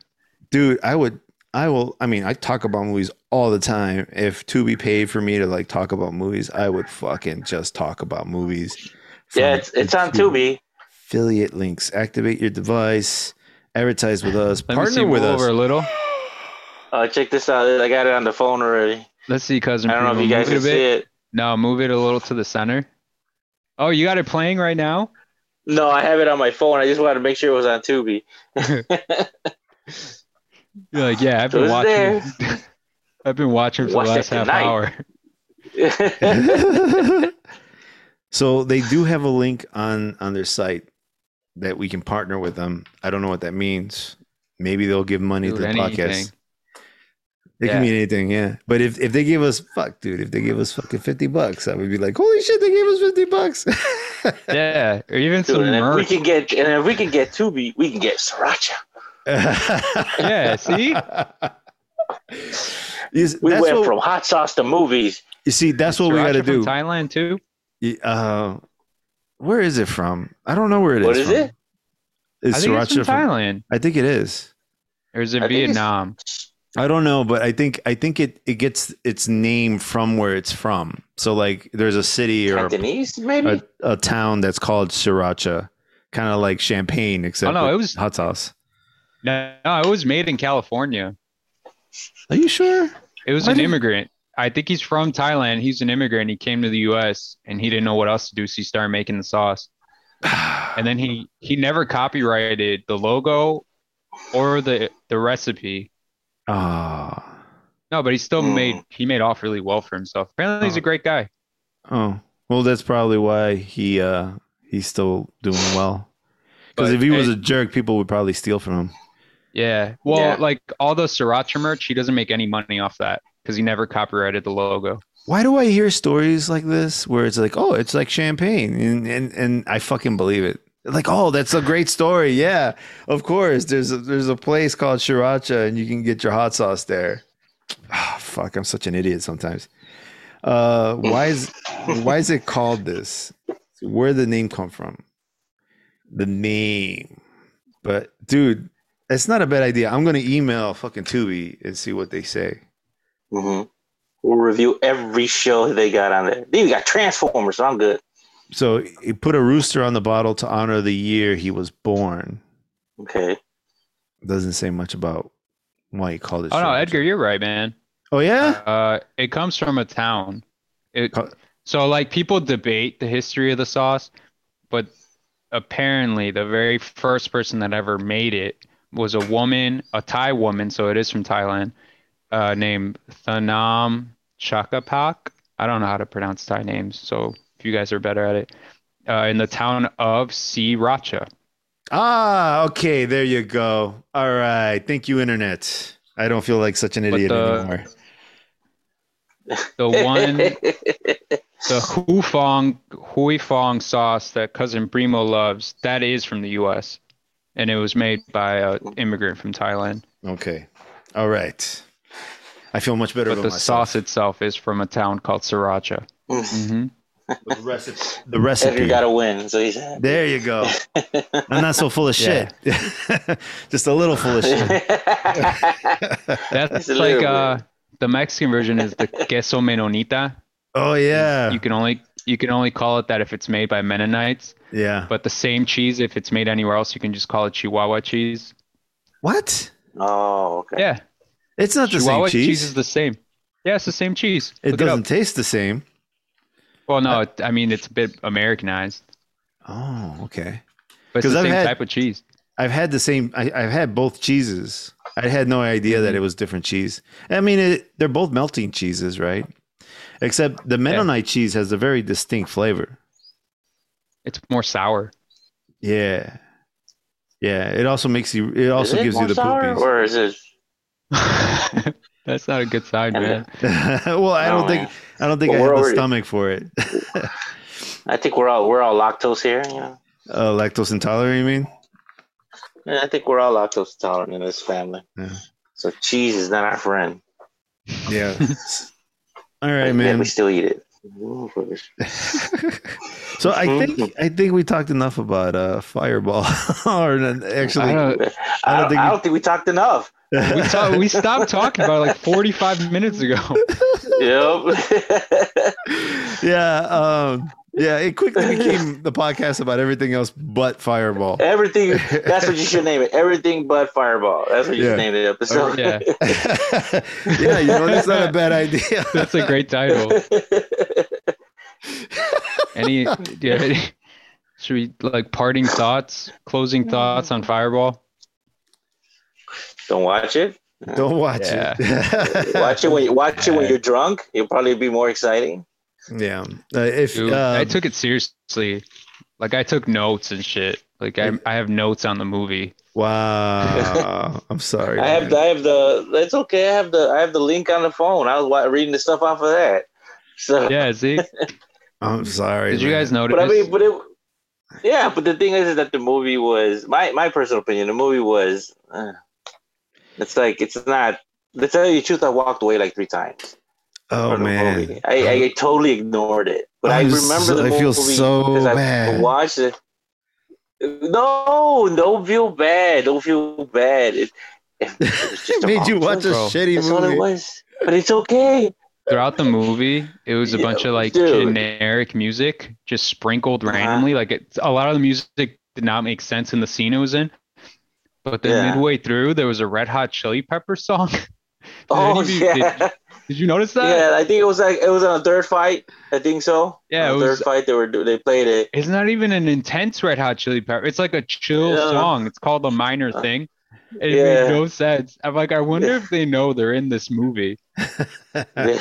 dude. I would. I will. I mean, I talk about movies all the time. If Tubi paid for me to like talk about movies, I would fucking just talk about movies. Yeah, it's, it's on Tubi. Tubi. Affiliate links. Activate your device. Advertise with us. Let me see. Partner Move with us. over a little. Uh, check this out. I got it on the phone already. Let's see, cousin. I don't know if you guys can it a bit. see it. No, move it a little to the center. Oh, you got it playing right now? No, I have it on my phone. I just wanted to make sure it was on Tubi. You're like, yeah, I've been watching. I've been watching for Watch the last half tonight. hour. so they do have a link on on their site that we can partner with them. I don't know what that means. Maybe they'll give money Dude, to the anything. podcast. It Yeah. can mean anything, yeah. But if, if they give us fuck, dude, if they give us fucking fifty bucks, I would be like, holy shit, they gave us fifty bucks. yeah, or even Dude, some and if we can get and if we can get Tubi, we can get Sriracha. Yeah, see? You s- We went what- from hot sauce to movies. you see, that's what we got to do. Thailand too. Uh, where is it from? I don't know where it is. What is from. it? Is I think it's sriracha from Thailand. I think it is. Or is it I think it's- Vietnam? I don't know, but I think I think it it gets its name from where it's from. So like, there's a city or a, Cantonese, maybe? a, a town that's called sriracha, kind of like champagne, except Oh, no, with it was- hot sauce. No, no, it was made in California. Are you sure? It was Why an did- immigrant. I think he's from Thailand. He's an immigrant. He came to the U.S. and he didn't know what else to do, so he started making the sauce. And then he he never copyrighted the logo or the the recipe. Ah. No, but he still Hmm. made he made off really well for himself. Apparently, he's a Oh. great guy. Oh, well, that's probably why he uh he's still doing well. Because if he was hey- a jerk, people would probably steal from him. Yeah. Well, Yeah. like all the sriracha merch, he doesn't make any money off that because he never copyrighted the logo. Why do I hear stories like this where it's like, oh, it's like champagne, and and, and I fucking believe it. Like, oh, that's a great story. Yeah, of course. There's a, there's a place called Sriracha, and you can get your hot sauce there. Ah, fuck, I'm such an idiot sometimes. Uh, why is why is it called this? Where did the name come from? The name, but dude, it's not a bad idea. I'm gonna email fucking Tubi and see what they say. hmm We'll review every show they got on there. They even got Transformers, so I'm good. So he put a rooster on the bottle to honor the year he was born. Okay. Doesn't say much about why he called it. Oh no, Edgar, you're right, man. Oh yeah. Uh, it comes from a town. It, Co- so like people debate the history of the sauce, but apparently the very first person that ever made it was a woman, a Thai woman, so it is from Thailand, uh, named Thanom Chakkapak. I don't know how to pronounce Thai names, so if you guys are better at it, uh, in the town of Sriracha. Ah, okay. There you go. All right. Thank you, internet. I don't feel like such an idiot the- anymore. The one the Hu Fong Huy Fong sauce that cousin Primo loves, that is from the U.S. and it was made by an immigrant from Thailand. Okay. All right. I feel much better But about the myself. sauce itself is from a town called Sriracha. hmm The recipe. The Edgar recipe. got to win, so he's happy. There you go. I'm not so full of shit. Just a little full of shit. That's It's like uh, the Mexican version is the queso menonita. Oh yeah. You can only you can only call it that if it's made by Mennonites. Yeah. But the same cheese, if it's made anywhere else, you can just call it Chihuahua cheese. What? oh, okay. Yeah, It's not the Chihuahua same cheese. is the same. Yeah, it's the same cheese. it Look doesn't taste the same. Well, no, it, I mean it's a bit Americanized, Oh, okay. but it's 'Cause the I've same had- type of cheese. I've had the same. I, I've had both cheeses. I had no idea Mm-hmm. that it was different cheese. I mean, it, they're both melting cheeses, right? Except the Mennonite cheese has a very distinct flavor. It's more sour. Yeah, yeah. It also makes you. It also it gives you the poopies. or is it? That's not a good sign, man. well, I don't Oh, think. man. I don't think Well, I have we're the already- stomach for it. I think we're all we're all lactose here. You know, uh, lactose intolerant, you mean? Yeah, I think we're all lactose intolerant in this family. Yeah. So cheese is not our friend. Yeah. All right, Yet man. we still eat it. So I think I think we talked enough about uh, Fireball. or actually, I don't, I don't, think I don't think we talked enough. We, talk, we stopped talking about it like 45 minutes ago. Yep. yeah. Um, Yeah, it quickly became the podcast about everything else but Fireball. Everything. That's what you should name it. Everything but Fireball. That's what you Yeah. should name the episode. Yeah. yeah, you know, that's not a bad idea. That's a great title. Any, do you have any should we like parting thoughts, closing thoughts on Fireball? Don't watch it. Don't watch Yeah. it. Watch it when you watch it when you're drunk. It'll probably be more exciting. yeah. Uh, if Dude, I um, took it seriously. Like I took notes and shit. Like I, I have notes on the movie. wow, I'm sorry. I have the, I have the. It's okay. I have the I have the link on the phone. I was reading the stuff off of that. So Yeah, see? I'm sorry. Did you guys notice? But I mean, but it. Yeah, but the thing is, is that the movie was my my personal opinion. The movie was. Uh, it's like it's not. To tell you the truth, I walked away like three times. Oh from the man. movie. I, I totally ignored it. But I I'm remember so- the I movie feel so because I watched it. No, don't feel bad. Don't feel bad. It, it, it just It made wrong you watch a choice. bro. shitty That's all it movie. was. But it's okay. Throughout the movie, it was a Yeah, bunch of like dude. generic music just sprinkled Uh-huh. randomly. Like it, a lot of the music did not make sense in the scene it was in. But then Yeah. midway through, there was a Red Hot Chili Pepper song. Oh you- yeah, did- Did you notice that? yeah. I think it was like it was on a third fight. I think so. Yeah, on it was- third fight. They were they played it. It's not even an intense Red Hot Chili Pepper. It's like a chill Yeah. song. It's called a minor Uh, thing. It yeah. made no sense. I'm like, I wonder if they know they're in this movie. I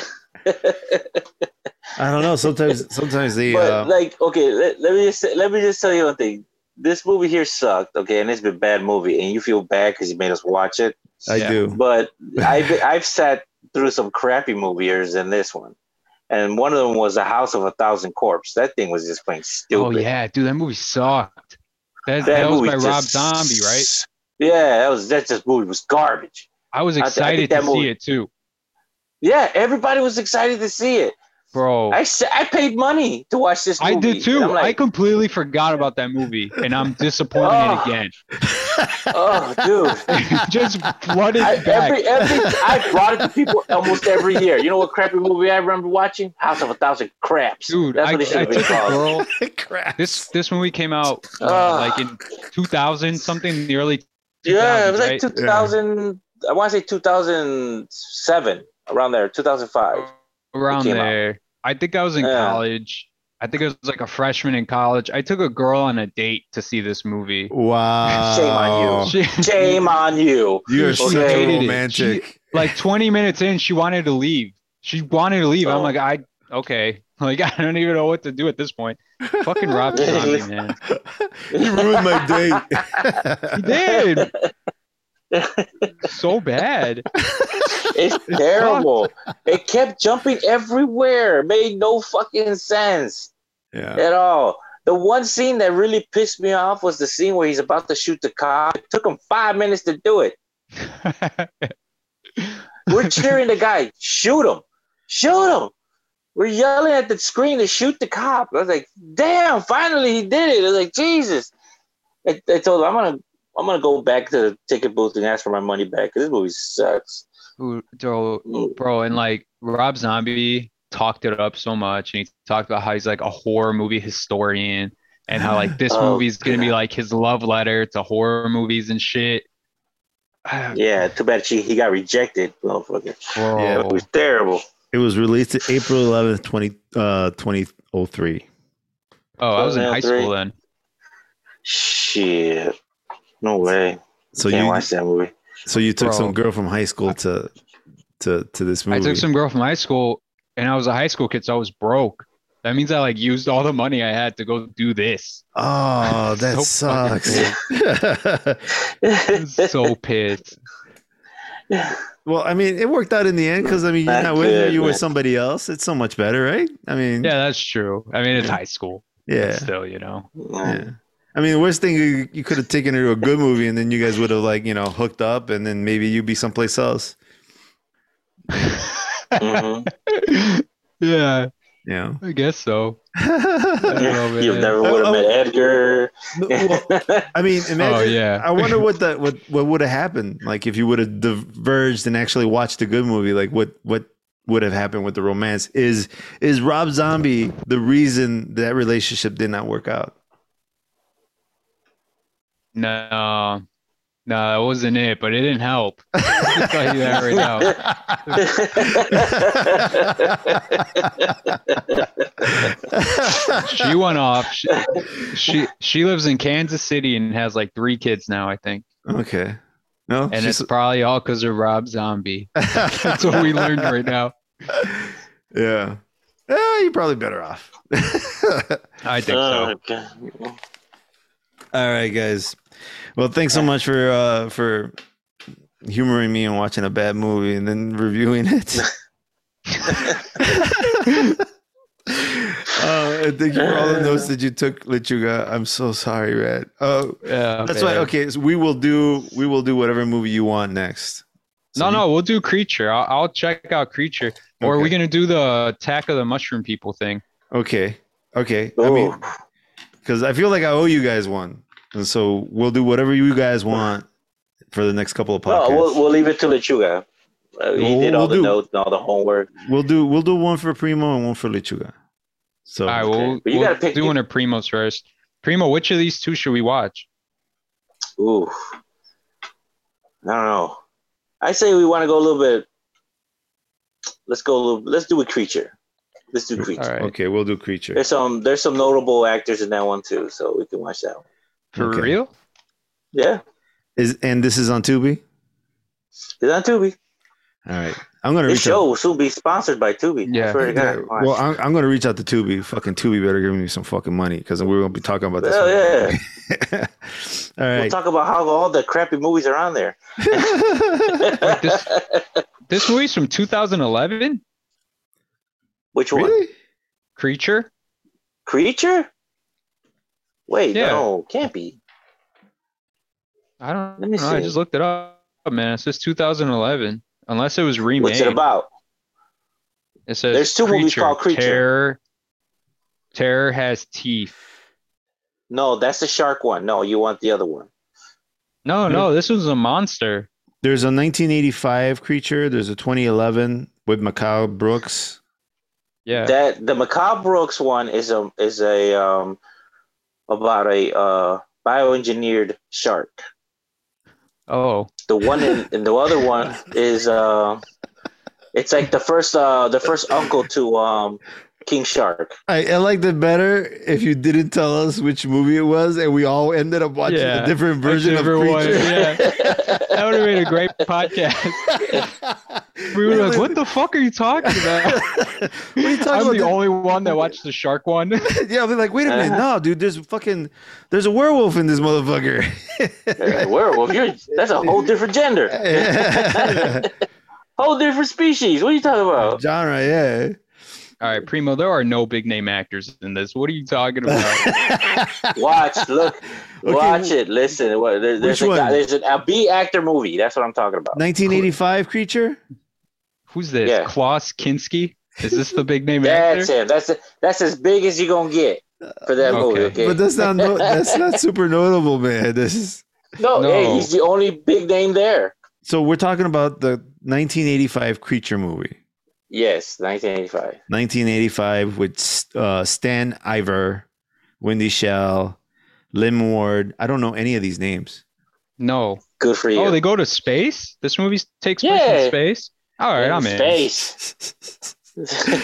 don't know. Sometimes, sometimes they. but Uh, like, okay, let, let me just say- let me just tell you one thing. This movie here sucked. Okay, and it's been a bad movie, and you feel bad because you made us watch it. I Yeah. do. But I've I've sat through some crappy movies than this one, and one of them was A House of a Thousand Corpses. That thing was just plain oh, stupid. Oh yeah, dude, that movie sucked. That, That, that was movie by Rob Zombie, right? Yeah, that was that just movie was garbage. I was I I excited to that see it too, Yeah, everybody was excited to see it. Bro. I I paid money to watch this movie. I did too. and I'm I like, completely forgot about that movie, and I'm disappointed Oh. again. oh, dude. Just flooded I, back. every every I brought it to people almost every year. You know what crappy movie I remember watching? House of a Thousand Craps. Dude, That's I, what it should I have been took a girl. Crap. This this movie came out uh, like in 2000 something, in the early Yeah, it was like right? 2000. I want to say 2007, around there, 2005. Around came out. there. I think I was in Yeah. college. I think I was like a freshman in college. I took a girl on a date to see this movie. Wow. Shame on She, Shame on you. You're She so hated it. romantic. like 20 minutes in, she wanted to leave. She wanted to leave. I'm Oh. like, I okay. Like I don't even know what to do at this point. Fucking Rob Zombie, man. you ruined my date. He did so bad. It's terrible. it kept jumping everywhere. It made no fucking sense yeah. at all. The one scene that really pissed me off was the scene where he's about to shoot the cop. It took him five minutes to do it. We're cheering the guy. Shoot him. Shoot him. We're yelling at the screen to shoot the cop. I was like, damn, finally he did it. I was like, Jesus. I, I told him, I'm gonna I'm gonna go back to the ticket booth and ask for my money back because this movie sucks. Ooh, bro, bro, and like Rob Zombie talked it up so much, and he talked about how he's like a horror movie historian, and how like this Oh, movie's gonna be like his love letter to horror movies and shit. Yeah, too bad she he got rejected, motherfucker. bro. Yeah, It was terrible. It was released April 11th, 20, uh, 2003. Oh, I was in high school then. Shit. No way. So Can't you watch that movie. so you took Bro. some girl from high school to to to this movie. I took some girl from high school, and I was a high school kid, so I was broke. That means I like used all the money I had to go do this. Oh, that So sucks. I'm so pissed. well, I mean, it worked out in the end because I mean, you're Not not with her, you were somebody else. It's so much better, right? I mean, Yeah, that's true. I mean, it's high school. yeah, Still, you know. yeah. I mean, the worst thing you, you could have taken her to a good movie, and then you guys would have like you know hooked up, and then maybe you'd be someplace else. Mhm. yeah, Yeah. I guess so. I know, You man. never would have met Edgar. well, I mean, imagine. Oh, yeah. I wonder what that what what would have happened like if you would have diverged and actually watched a good movie. Like what what would have happened with the romance. Is is Rob Zombie the reason that relationship did not work out? No, no, that wasn't it. But it didn't help. I'll tell you that right now. She went off. She, she she lives in Kansas City and has like three kids now, I think. okay. No, And she's- it's probably all because of Rob Zombie. That's what we learned right now. yeah. Eh, you're probably better off. I think Oh, so. okay. All right, guys. Well, thanks so much for uh for humoring me and watching a bad movie and then reviewing it. uh, and thank you for all the notes that you took, Lechuga. I'm so sorry, Red. Oh, Yeah, that's why. Okay, so we will do we will do whatever movie you want next. So No, you- no, we'll do Creature. I'll, I'll check out Creature. Or are we Okay. gonna do the Attack of the Mushroom People thing? Okay, okay. I mean, because I feel like I owe you guys one, and so we'll do whatever you guys want for the next couple of podcasts. No, we'll, we'll leave it to Lechuga. Uh, he We'll- did all we'll the do- notes and all the homework. We'll do we'll do one for Primo and one for Lechuga. So All right, we'll, But you we'll gotta pick- do one of Primo's first. Primo, which of these two should we watch? Ooh. I don't know. I say we want to go a little bit. Let's go a little. Let's do a creature. Let's do creature. All right. okay, we'll do creature. There's some. There's some notable actors in that one too, so we can watch that one. For Okay. real? Yeah, Is and this is on Tubi. it's on Tubi. All right, I'm gonna This reach out. show will soon be sponsored by Tubi. Yeah. I to Yeah, well, I'm, I'm gonna reach out to Tubi. Fucking Tubi better give me some fucking money because we're gonna be talking about this. Hell yeah. All We'll talk about how all the crappy movies are on there. Wait, this this movie's from 2011. Which one? really? Creature. Creature? Wait, Yeah. no, can't be. I don't Let me know. I see. just looked it up, man. It says 2011. Unless it was remade. What's it about? It says There's two movies called Creature. Terror, Terror has teeth. No, that's the shark one. No, you want the other one. No, no, this was a monster. There's a 1985 creature. There's a 2011 with Mehcad Brooks. Yeah. That the Mehcad Brooks one is a is a um about a uh bioengineered shark. oh. The one in, and the other one is uh it's like the first uh the first uncle to um King Shark. I, I liked it better if you didn't tell us which movie it was, and we all ended up watching Yeah, a different version of different one, Creature. yeah. That would have made a great podcast. We were like, "What the fuck are you talking about?" What are you talking I'm about? the only one that watched the shark one. yeah, I'll be like, wait a minute, Uh-huh. no, dude, there's fucking, there's a werewolf in this motherfucker. Werewolf, you're that's a whole different gender. Whole different species. What are you talking about? Genre, yeah. All right, Primo, there are no big name actors in this. What are you talking about? Watch, look, Okay, watch it. Listen, what- there- there's Which a, guy- one? there's an, a B actor movie. That's what I'm talking about. 1985 creature. Who's this? Yeah. Klaus Kinski? Is this the big name That's actor? him. That's that's as big as you're gonna get for that uh, Okay. movie. Okay. But that's not no, that's not super notable, man. This is no, No. hey, he's the only big name there. so we're talking about the 1985 creature movie. Yes, 1985. 1985 with uh, Stan Ivar, Wendy Schaal, Lyman Ward. I don't know any of these names. No. Good for you. Oh, they go to space? This movie takes place in space? All right, In I'm in. space.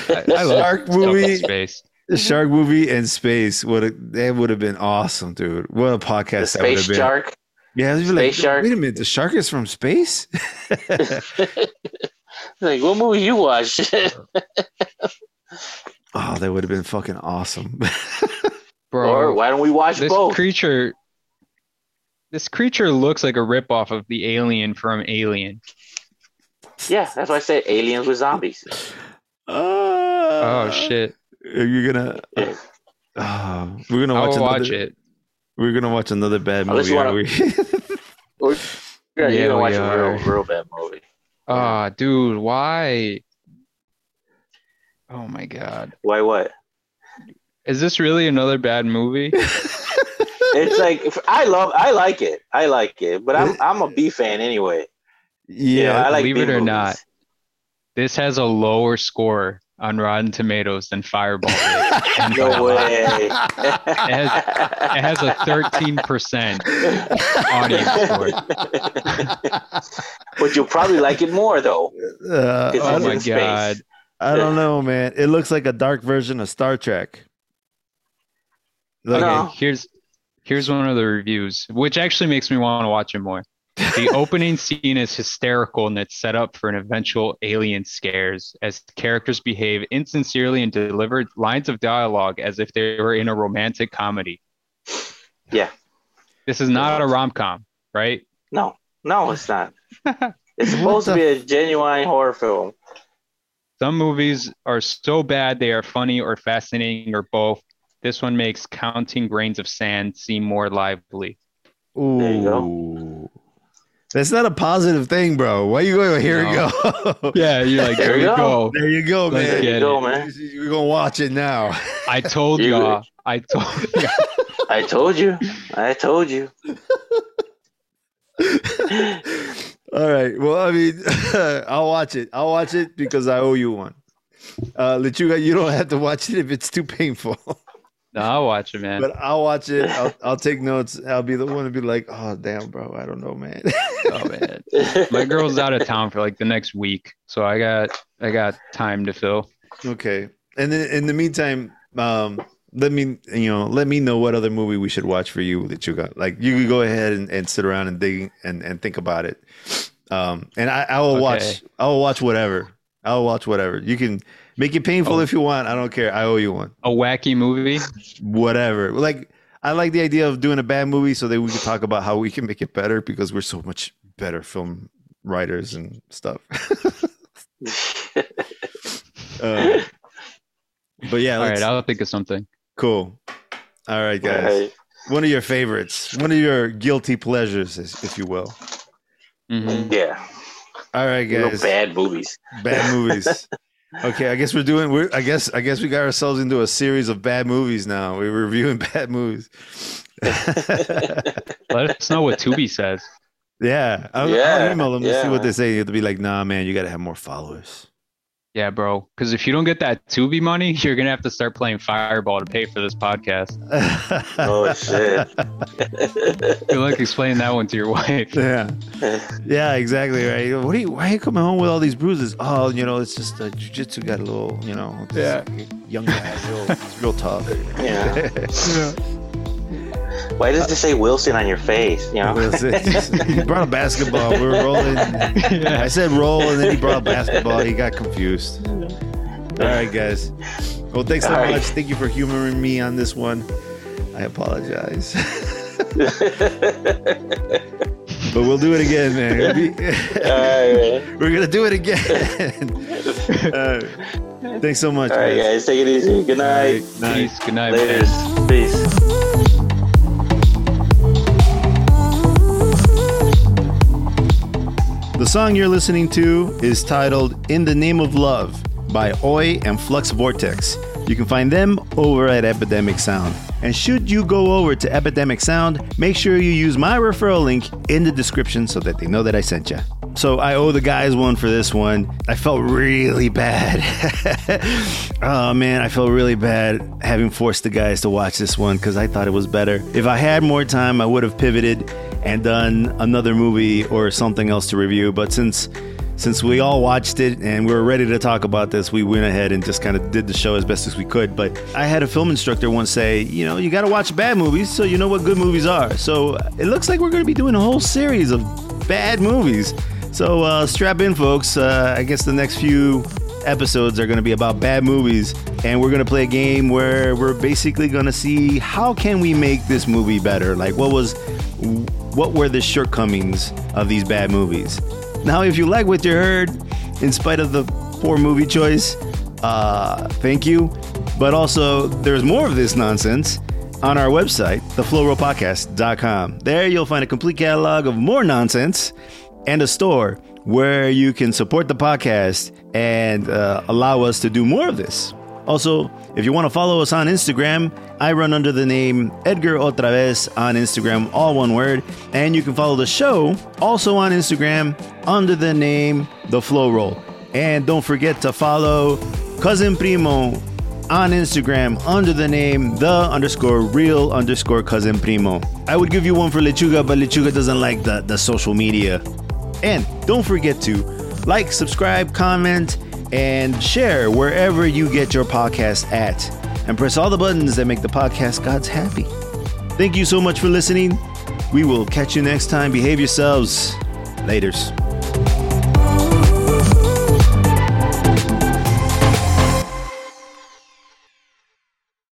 I, I love Shark stuff movie. space. The shark movie and space. What a, that would have been awesome, dude. What a the podcast that would space have been. shark. Yeah, I'd be like, Space shark. wait a minute, the shark is from space? like, what movie you watch? Oh, that would have been fucking awesome. Bro, or why don't we watch this both? creature this creature looks like a ripoff of the alien from Alien. yeah, that's why I said aliens with zombies. Oh oh shit. Are you gonna? Yeah. Oh, we're gonna I'll watch watch another, it. We're gonna watch another bad Unless movie. you are we? Yeah, Yeah, you're gonna watch we a real, real bad movie. Ah, dude, why? Oh my god. Why? What? Is this really another bad movie? It's like I love, I like it, I like it, but I'm I'm a B fan anyway. You know, yeah, I like believe B it or movies. not. this has a lower score on Rotten Tomatoes than Fireball did. And No by a lot. way. has- It has a 13% audience score. but you'll probably like it more though. Uh, Oh my don't, space. god. I don't know, man. It looks like a dark version of Star Trek. Like, Okay, No. here's here's one of the reviews, which actually makes me want to watch it more. The opening scene is hysterical and it's set up for an eventual alien scares as characters behave insincerely and deliver lines of dialogue as if they were in a romantic comedy. Yeah. This is not a rom com, right? No, no, it's not. It's supposed to be a genuine horror film. Some movies are so bad they are funny or fascinating or both. This one makes counting grains of sand seem more lively. Ooh. There you go. That's not a positive thing, bro. Why you going? Here we No. go. Yeah, you're like, There there you you go. go. There you go, Let's man. get you it. go, man. We're gonna watch it now. I told You- y'all. I told you. I told you. I told you. All right. Well, I mean, I'll watch it. I'll watch it because I owe you one. Uh, Lechuga, you don't have to watch it if it's too painful. No, I'll watch it, man. but I'll watch it. I'll, I'll take notes. I'll be the one to be like, "Oh, damn, bro, I don't know, man." oh man, my girl's out of town for like the next week, so I got I got time to fill. okay. And then in the meantime, um, let me you know let me know what other movie we should watch for you Lechuga. Like you could go ahead and, and sit around and dig and, and think about it. Um, and I, I will Okay. watch. I will watch whatever. I will watch whatever. You can make it painful Oh. if you want. I don't care. I owe you one. A wacky movie. Whatever. Like I like the idea of doing a bad movie so that we can talk about how we can make it better because we're so much better film writers and stuff. Uh, but yeah, All I'll think of something. cool. All right, guys. Right. One of your favorites, one of your guilty pleasures, if if you will. Mhm. Yeah. All right, You know, guys. bad movies. Bad movies. Okay, I guess we're doing. We're. I guess. I guess we got ourselves into a series of bad movies now. We're reviewing bad movies. Let us know what Tubi says. yeah, I'll, I'll Yeah, email them to see what they say. You have to be like, nah, man, you got to have more followers. Yeah, bro. Because if you don't get that Tubi money, you're gonna have to start playing Fireball to pay for this podcast. Oh shit. Good luck explaining that one to your wife. yeah, yeah, exactly right. What are you? Why are you coming home with all these bruises? Oh, you know, it's just uh, jujitsu got a little, you know, Yeah. young guy, real, real tough. Yeah. Why does it say Wilson on your face? You know. That's he brought a basketball. We were rolling. I said roll, and then he brought a basketball. He got confused. All right, guys. Well, thanks so All right. much. Thank you for humoring me on this one. I apologize. but we'll do it again, man. Be- Alright. We're gonna do it again. Uh, thanks so much. All right, guys. guys. Take it easy. Good night. Night. Peace. Good night. Later. Peace. The song you're listening to is titled In the Name of Love by Ooyy and Flux Vortex. You can find them over at Epidemic Sound. And should you go over to Epidemic Sound, make sure you use my referral link in the description so that they know that I sent you. So I owe the guys one for this one. I felt really bad. oh man, I felt really bad having forced the guys to watch this one because I thought it was better. If I had more time, I would have pivoted and done another movie or something else to review. But since since we all watched it and we were ready to talk about this, we went ahead and just kind of did the show as best as we could. But I had a film instructor once say, you know, you got to watch bad movies so you know what good movies are. So it looks like we're going to be doing a whole series of bad movies. So uh, strap in, folks. Uh, I guess the next few episodes are going to be about bad movies and we're going to play a game where we're basically going to see how can we make this movie better? Like what was what were the shortcomings of these bad movies? Now if you like what you heard in spite of the poor movie choice uh, thank you. But also there's more of this nonsense on our website theflowrollpodcast.com there you'll find a complete catalog of more nonsense and a store where you can support the podcast and uh, allow us to do more of this. Also, if you want to follow us on Instagram, I run under the name Edgar Otravez on Instagram, all one word. And you can follow the show also on Instagram under the name The Flow Roll. And don't forget to follow Cousin Primo on Instagram under the name the underscore real underscore cousin primo. I would give you one for Lechuga, but Lechuga doesn't like the, the social media. And don't forget to like, subscribe, comment, and share wherever you get your podcast at. And press all the buttons that make the podcast gods happy. Thank you so much for listening. We will catch you next time. Behave yourselves. Laters.